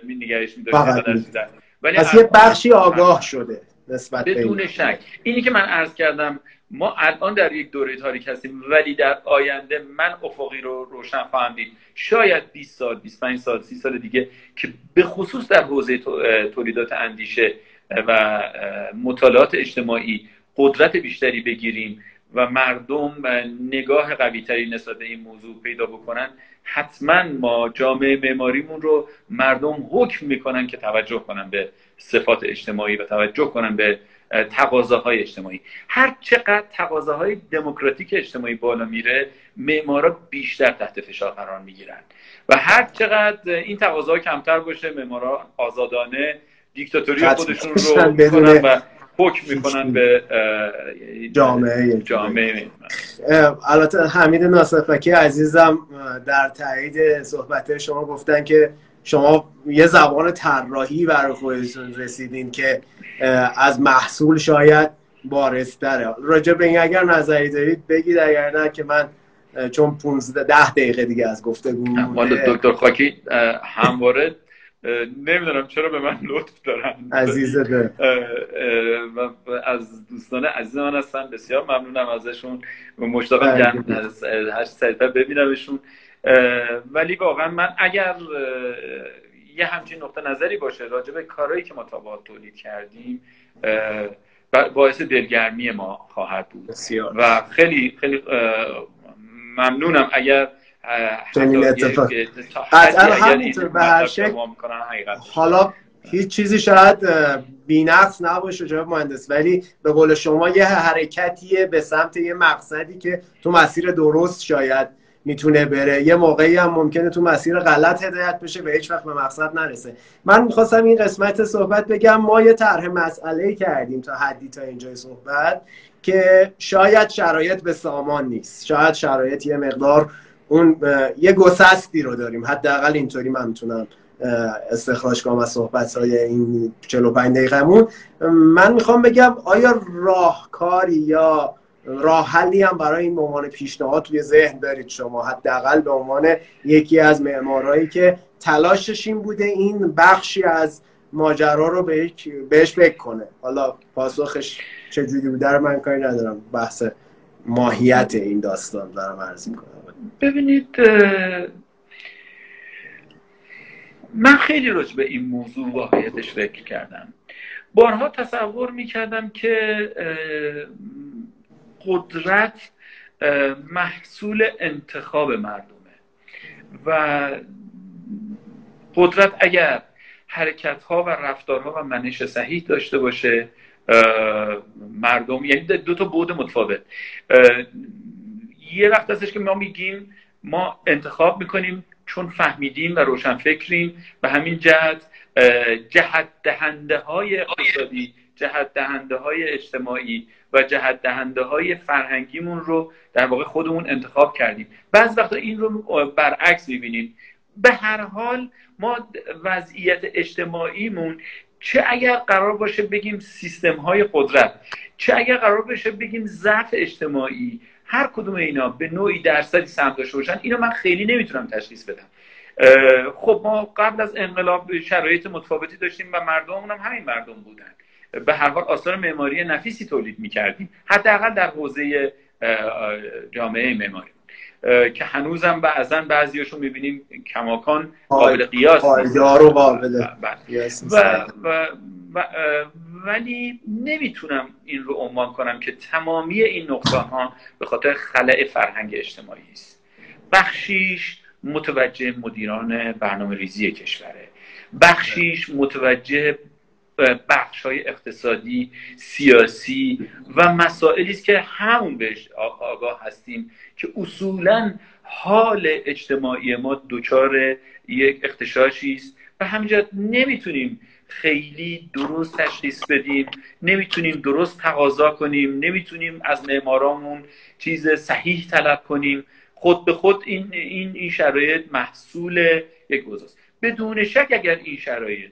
نگرش میداشت
ولی از یه بخشی آگاه شده نسبت
بدون شک. اینی که من عرض کردم ما الان در یک دوره تاریک هستیم ولی در آینده من افقی رو روشن خواهم دید شاید 20 سال 25 سال 30 سال دیگه که به خصوص در حوزه تولیدات اندیشه و مطالعات اجتماعی قدرت بیشتری بگیریم. و مردم نگاه قوی تری نسبت به این موضوع پیدا بکنن حتما ما جامعه معماریمون رو مردم حکم می‌کنن که توجه کنن به صفات اجتماعی و توجه کنن به تقاضاهای اجتماعی. هر چقدر تقاضاهای دموکراتیک اجتماعی بالا میره معمارا بیشتر تحت فشار قرار می‌گیرن. و هر چقدر این تقاضاها کمتر باشه معمارا آزادانه دیکتاتوری خودشون رو می‌کنن و حکم می‌کنن به
جامعه
جامعه
البته حمید ناصفکی عزیزم در تایید صحبت شما گفتن که شما یه زبان طراحی برای خودتون رسیدین که از محصول شاید بارستره راجع به این اگر نظری دارید بگید اگر نه که من چون 15 ده دقیقه دیگه از گفتگو
دکتر خاکی همواره نمی‌دونم چرا به من لطف دارن.
عزیزه
از دوستان عزیز من هستن. بسیار ممنونم ازشون. و مشتاقم هر سریعتر ببینمشون. ولی واقعا من اگر یه همچین نقطه نظری باشه راجع به کارهایی که ما تا تولید کردیم باعث دلگرمی ما خواهد بود.
بسیار.
و خیلی خیلی ممنونم اگر
اتفاق. قطعا همینطور به هر شکل حالا هیچ چیزی شاید بینقص نباشه جواب مهندس ولی به قول شما یه حرکتیه به سمت یه مقصدی که تو مسیر درست شاید می‌تونه بره. یه موقعی هم ممکنه تو مسیر غلط هدایت بشه و هیچ وقت به مقصد نرسه. من می‌خواستم این قسمت صحبت بگم ما یه طرح مسئله کردیم تا حدی تا اینجای صحبت که شاید شرایط به سامان نیست. شاید شرایط یه مقدار اون یه گسستی رو داریم. حداقل اینطوری من می‌تونم استخراج از صحبت های این 45 دقیقه من می‌خوام بگم آیا راهکاری یا راه حلی هم برای این عنوان پیشنهاد توی ذهن دارید شما؟ حداقل به عنوان یکی از معمارهایی که تلاشش این بوده این بخشی از ماجرا رو بهش فکر کنه. حالا پاسخش چجوری بوده رو من کاری ندارم. بحث ماهیت این داستان دارم عرض کنم
ببینید من خیلی راجع به این موضوع واقعیتش فکر کردم. بارها تصور می‌کردم که قدرت محصول انتخاب مردمه و قدرت اگر حرکت ها و رفتارها و منش صحیح داشته باشه مردم یعنی دو تا بود متفاوت. یه وقت هستش که ما میگیم ما انتخاب می‌کنیم چون فهمیدیم و روشن فکریم به همین جهت جهت دهنده های آزادی جهت دهنده های اجتماعی و جهت دهنده های فرهنگیمون رو در واقع خودمون انتخاب کردیم. بعض وقتا این رو برعکس می‌بینیم. به هر حال ما وضعیت اجتماعیمون چه اگر قرار باشه بگیم سیستم های قدرت چه اگر قرار باشه بگیم ضعف اجتماعی هر کدوم اینا به نوعی درصدی سهم داشته باشن اینو من خیلی نمی‌تونم تشخیص بدم. خب ما قبل از انقلاب شرایط متفاوتی داشتیم و مردممون هم همین مردم بودن. به هر حال آثار معماری نفیسی تولید می‌کردیم. حداقل در حوزه جامعه معماری. که هنوزم بعضا بعضیاشون می‌بینیم کماکان قابل قیاس
و قابل
و, و, و, ولی نمی‌تونم این رو عنوان کنم که تمامی این نقصان ها به خاطر خلع فرهنگ اجتماعی است. بخشیش متوجه مدیران برنامه ریزی کشوره. بخشیش متوجه بخش های اقتصادی سیاسی و مسائلی است که همون بهش آگاه هستیم که اصولا حال اجتماعی ما دچار یک اختشاشی است. و همینجا نمی‌تونیم خیلی درست تشخیص بدیم نمی‌تونیم درست تقاضا کنیم. نمی‌تونیم از معمارامون چیز صحیح طلب کنیم. خود به خود این این این شرایط محصول یک اوضاع بدون شک اگر این شرایط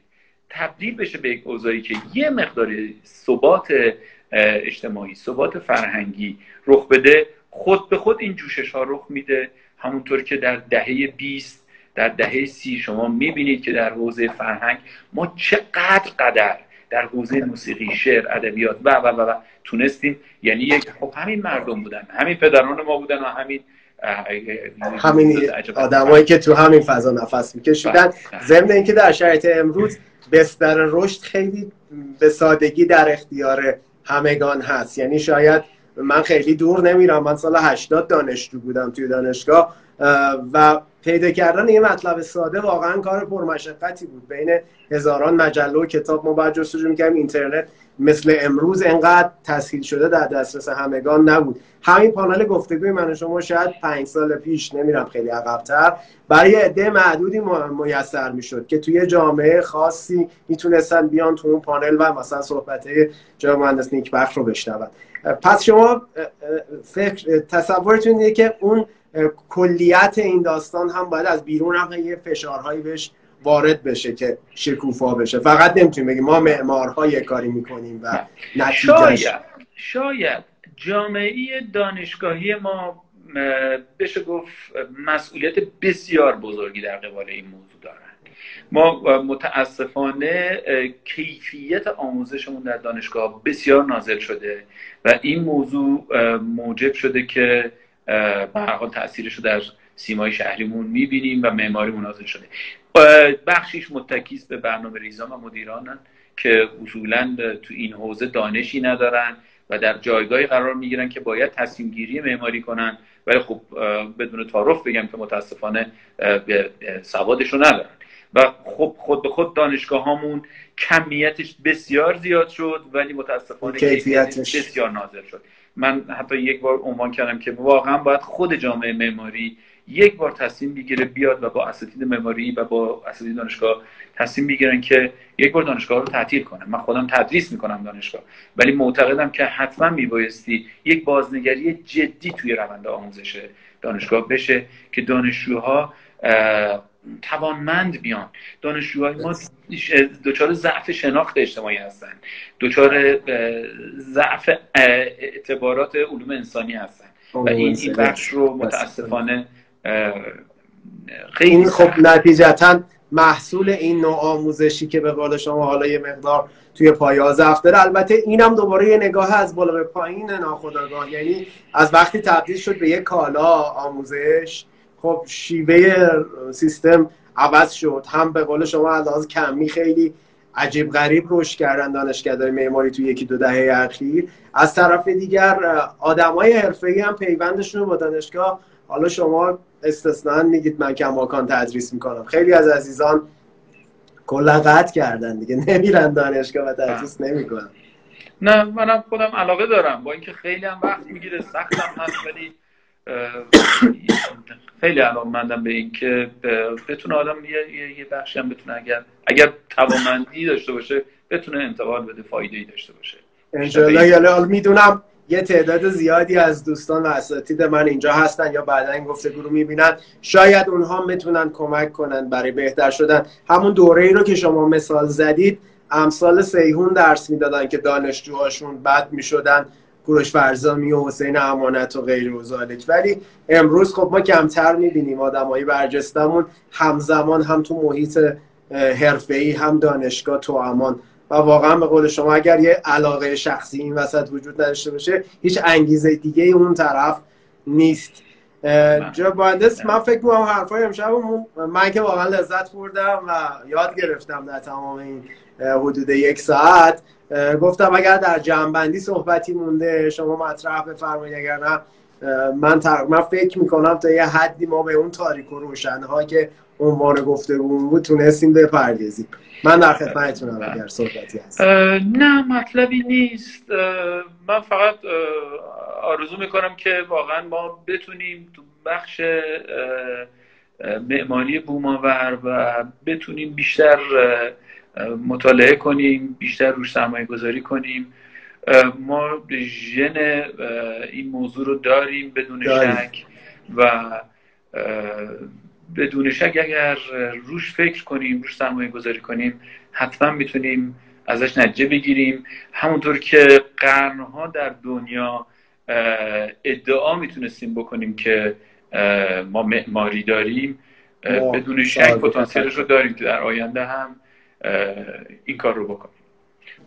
تبدیل بشه به یک اوضاعی که یه مقدار ثبات اجتماعی ثبات فرهنگی رخ بده خود به خود این جوشش ها رخ میده. همونطور که در دهه 20 در دهه سی شما می‌بینید که در حوزه فرهنگ ما چقدر قدر در حوزه موسیقی شعر ادبیات و و و تونستیم. یعنی یک خب همین مردم بودن همین پدران ما بودن و همین
همین آدمایی که تو همین فضا نفس میکشیدن. بله، بله. ضمن اینکه در شرایط امروز بستر رشد خیلی به سادگی در اختیار همگان هست. یعنی شاید من خیلی دور نمیرم. من سال 80 دانشجو بودم توی دانشگاه و پیدا کردن یه مطلب ساده واقعا کار پرمشقتی بود. بین هزاران مجله و کتاب ما باید جستجو می‌کردیم. اینترنت مثل امروز انقدر تسهیل شده در دسترس همگان نبود. همین پانل گفتگوی من و شما شاید پنج سال پیش نمیرم خیلی عقبتر برای عده معدودی میسر می‌شد که توی جامعه خاصی می‌تونستن بیان تو اون پانل و مثلا صحبت جای مهندس نیکبخش رو بشنون. پس شما فکر تصورتون اینه که اون کلیت این داستان هم باید از بیرون هم یه فشارهایی بهش وارد بشه که شکوفا بشه. فقط نمی‌تونیم بگیم ما معمارهای کاری می‌کنیم و نتیجه
شاید شاید جامعه دانشگاهی ما بشه گفت مسئولیت بسیار بزرگی در قبال این موضوع دارن. ما متاسفانه کیفیت آموزشمون در دانشگاه بسیار نازل شده و این موضوع موجب شده که به هر حال تاثیرش رو در سیمای شهریمون می‌بینیم و معماری مناظر شده. بخشیش متکیست به برنامه ریزان و مدیرانن که اصولا تو این حوزه دانشی ندارن و در جایگاهی قرار می‌گیرن که باید تصمیم گیری معماری کنن. ولی خب بدون تعارف بگم که متاسفانه سوادش رو ندارن. و خب خود به خود دانشگاه هامون کمیتش بسیار زیاد شد ولی متاسفانه کیفیتش. بسیار نازل شد. من حتی یک بار عنوان کردم که واقعا باید خود جامعه معماری یک بار تصمیم بگیره بیاد و با اساتید معماری و با اساتید دانشگاه تصمیم بگیرن که یک بار دانشگاه رو تعطیل کنن. من خودم تدریس می‌کنم دانشگاه. ولی معتقدم که حتما میبایستی یک بازنگری جدی توی روند آموزش دانشگاه بشه که دانشجوها توانمند بیان. دانشجوهای ما دچار ضعف شناخت اجتماعی هستن. دچار ضعف اعتبارات علوم انسانی هستن. و این این بخش رو متاسفانه
خیلی خب نتیجتا محصول این نوع آموزشی که به قول شما حالا یه مقدار توی پایه ضعف داره البته اینم دوباره یه نگاه از بالا به پایین ناخودآگاه. یعنی از وقتی تبدیل شد به یه کالا آموزش خب شیوه سیستم عوض شد. هم به قول شما از کمی خیلی عجیب غریب رشد کردن دانشگاه‌های معماری توی یکی دو دهه اخیر. از طرف دیگر آدمای حرفه‌ای هم پیوندشون با دانشگاه حالا شما استثنا میگید من کماکان تدریس می‌کنم. خیلی از عزیزان کلا قطع کردن دیگه. نمیرن دانشگاه و تدریس نمی‌کنن.
نه منم خودم علاقه دارم. با اینکه خیلی هم وقت می‌گیره سختم هست ولی خیلی مندم به اینکه بتونه آدم یه, یه بخشی هم بتونه اگر اگر توانمندی داشته باشه بتونه انتقال بده فایده ای داشته باشه.
انشالله یاله می‌دونم یه تعداد زیادی از دوستان و اساتید من اینجا هستن یا بعدا این گفتگو رو می‌بینن. شاید اونها می‌تونن کمک کنن برای بهتر شدن. همون دوره ای رو که شما مثال زدید امثال سیهون درس می‌دادن که دانشجوهاشون بد می‌شدن. کوروش فرزامی و حسین امانت و غیر و ولی امروز خب ما کمتر می‌بینیم آدمایی برجستمون همزمان هم تو محیط حرفه‌ای هم دانشگاه تو امان. و واقعا به قول شما اگر یه علاقه شخصی این وسط وجود نداشته باشه هیچ انگیزه دیگه اون طرف نیست. جا مهندس من فکر می‌کنم حرفای امشب من که واقعا لذت بردم و یاد گرفتم در تمام این حدود یک ساعت. گفتم اگر در جنبندی صحبتی مونده شما مطرح بفرمایید اگر نه من, من فکر می‌کنم تا یه حدی ما به اون تاریک و روشنها که عنوان گفتگو بود تونستیم بپردازیم. من در خدمتتونم اگر صحبتی هست.
نه مطلبی نیست. من فقط آرزو می‌کنم که واقعا ما بتونیم تو بخش معماری بوماور و بتونیم بیشتر مطالعه کنیم بیشتر روش سرمایه گذاری کنیم ما ژن این موضوع رو داریم بدون شک و بدون شک اگر روش فکر کنیم روش سرمایه گذاری کنیم حتما می‌تونیم ازش نتیجه بگیریم. همونطور که قرنها در دنیا ادعا می‌تونستیم بکنیم که ما معماری داریم بدون شک پتانسیلش رو داریم که در آینده هم این کار رو بکنیم.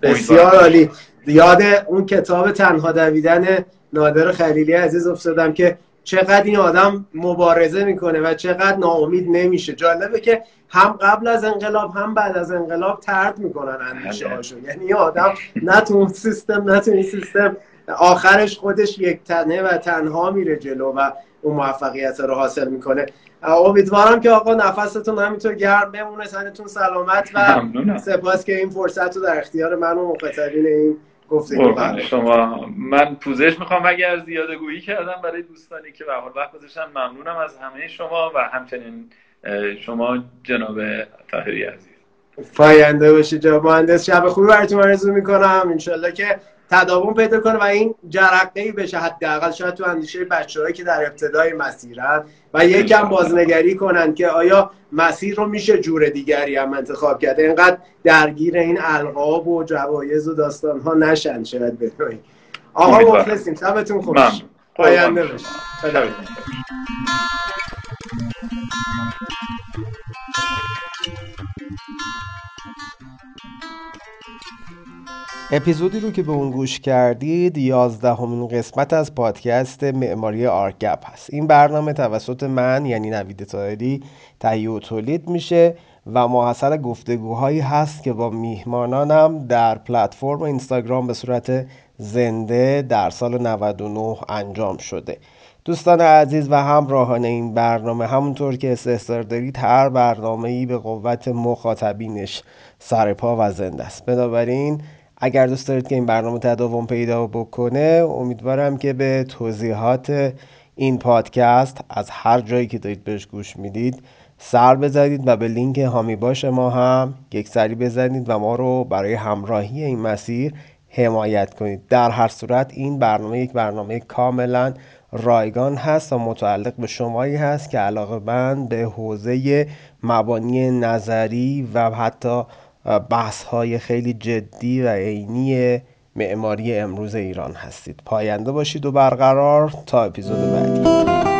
بسیار عالی. یاد اون کتاب تنها دویدن نادر خلیلی عزیز افتادم که چقدر این آدم مبارزه می‌کنه و چقدر ناامید نمیشه. جالبه که هم قبل از انقلاب هم بعد از انقلاب ترد می‌کنن اندیشه بله. هاشو یعنی آدم نه تو اون سیستم نه تو این سیستم. آخرش خودش یک تنه و تنها میره جلو و اون موفقیت رو حاصل می‌کنه. امیدوارم که آقا نفستون همینطور گرم بمونه سنتون سلامت و سپاس که این فرصت رو در اختیار من و مخاطبین این گفتگو
شما من پوزش می‌خوام اگر زیاده گویی کردم برای دوستانی که به وقت گذاشتن ممنونم از همه شما و همچنین شما جناب طاهری عزیز.
فاینده باشید جناب مهندس. شب خوبی براتون آرزو می‌کنم. انشالله که تداوم پیدا کنه و این جرقه ای بشه حداقل شاید تو اندیشه بچه‌هایی که در ابتدای مسیرن و یکم بازنگری کنن که آیا مسیر رو میشه جور دیگری هم انتخاب کرد. اینقدر درگیر این القاب و جوایز و داستان ها نشن شاید به آقا مخلصیم. شبتون خوش. پاینده بشه اپیزودی رو که به اون گوش کردید یازدهمین قسمت از پادکست معماری آرگپ هست. این برنامه توسط من یعنی نوید تایری تهیه و تولید میشه و محصل گفتگوهایی هست که با میهمانانم در پلتفرم اینستاگرام به صورت زنده در سال 99 انجام شده. دوستان عزیز و همراهان این برنامه همونطور که استحضار دارید هر برنامه ای به قوت مخاطبینش سرپا و زنده است. بنابراین اگر دوست دارید که این برنامه تداوم پیدا بکنه امیدوارم که به توضیحات این پادکست از هر جایی که دارید بهش گوش می‌دید سر بزنید و به لینک هامی باش ما هم یک سری بزنید و ما رو برای همراهی این مسیر حمایت کنید. در هر صورت این برنامه یک برنامه کاملا رایگان هست و متعلق به شمایی هست که علاقه بند به حوزه مبانی نظری و حتی بحث های خیلی جدی و عینی معماری امروز ایران هستید. پاینده باشید و برقرار تا اپیزود بعدی.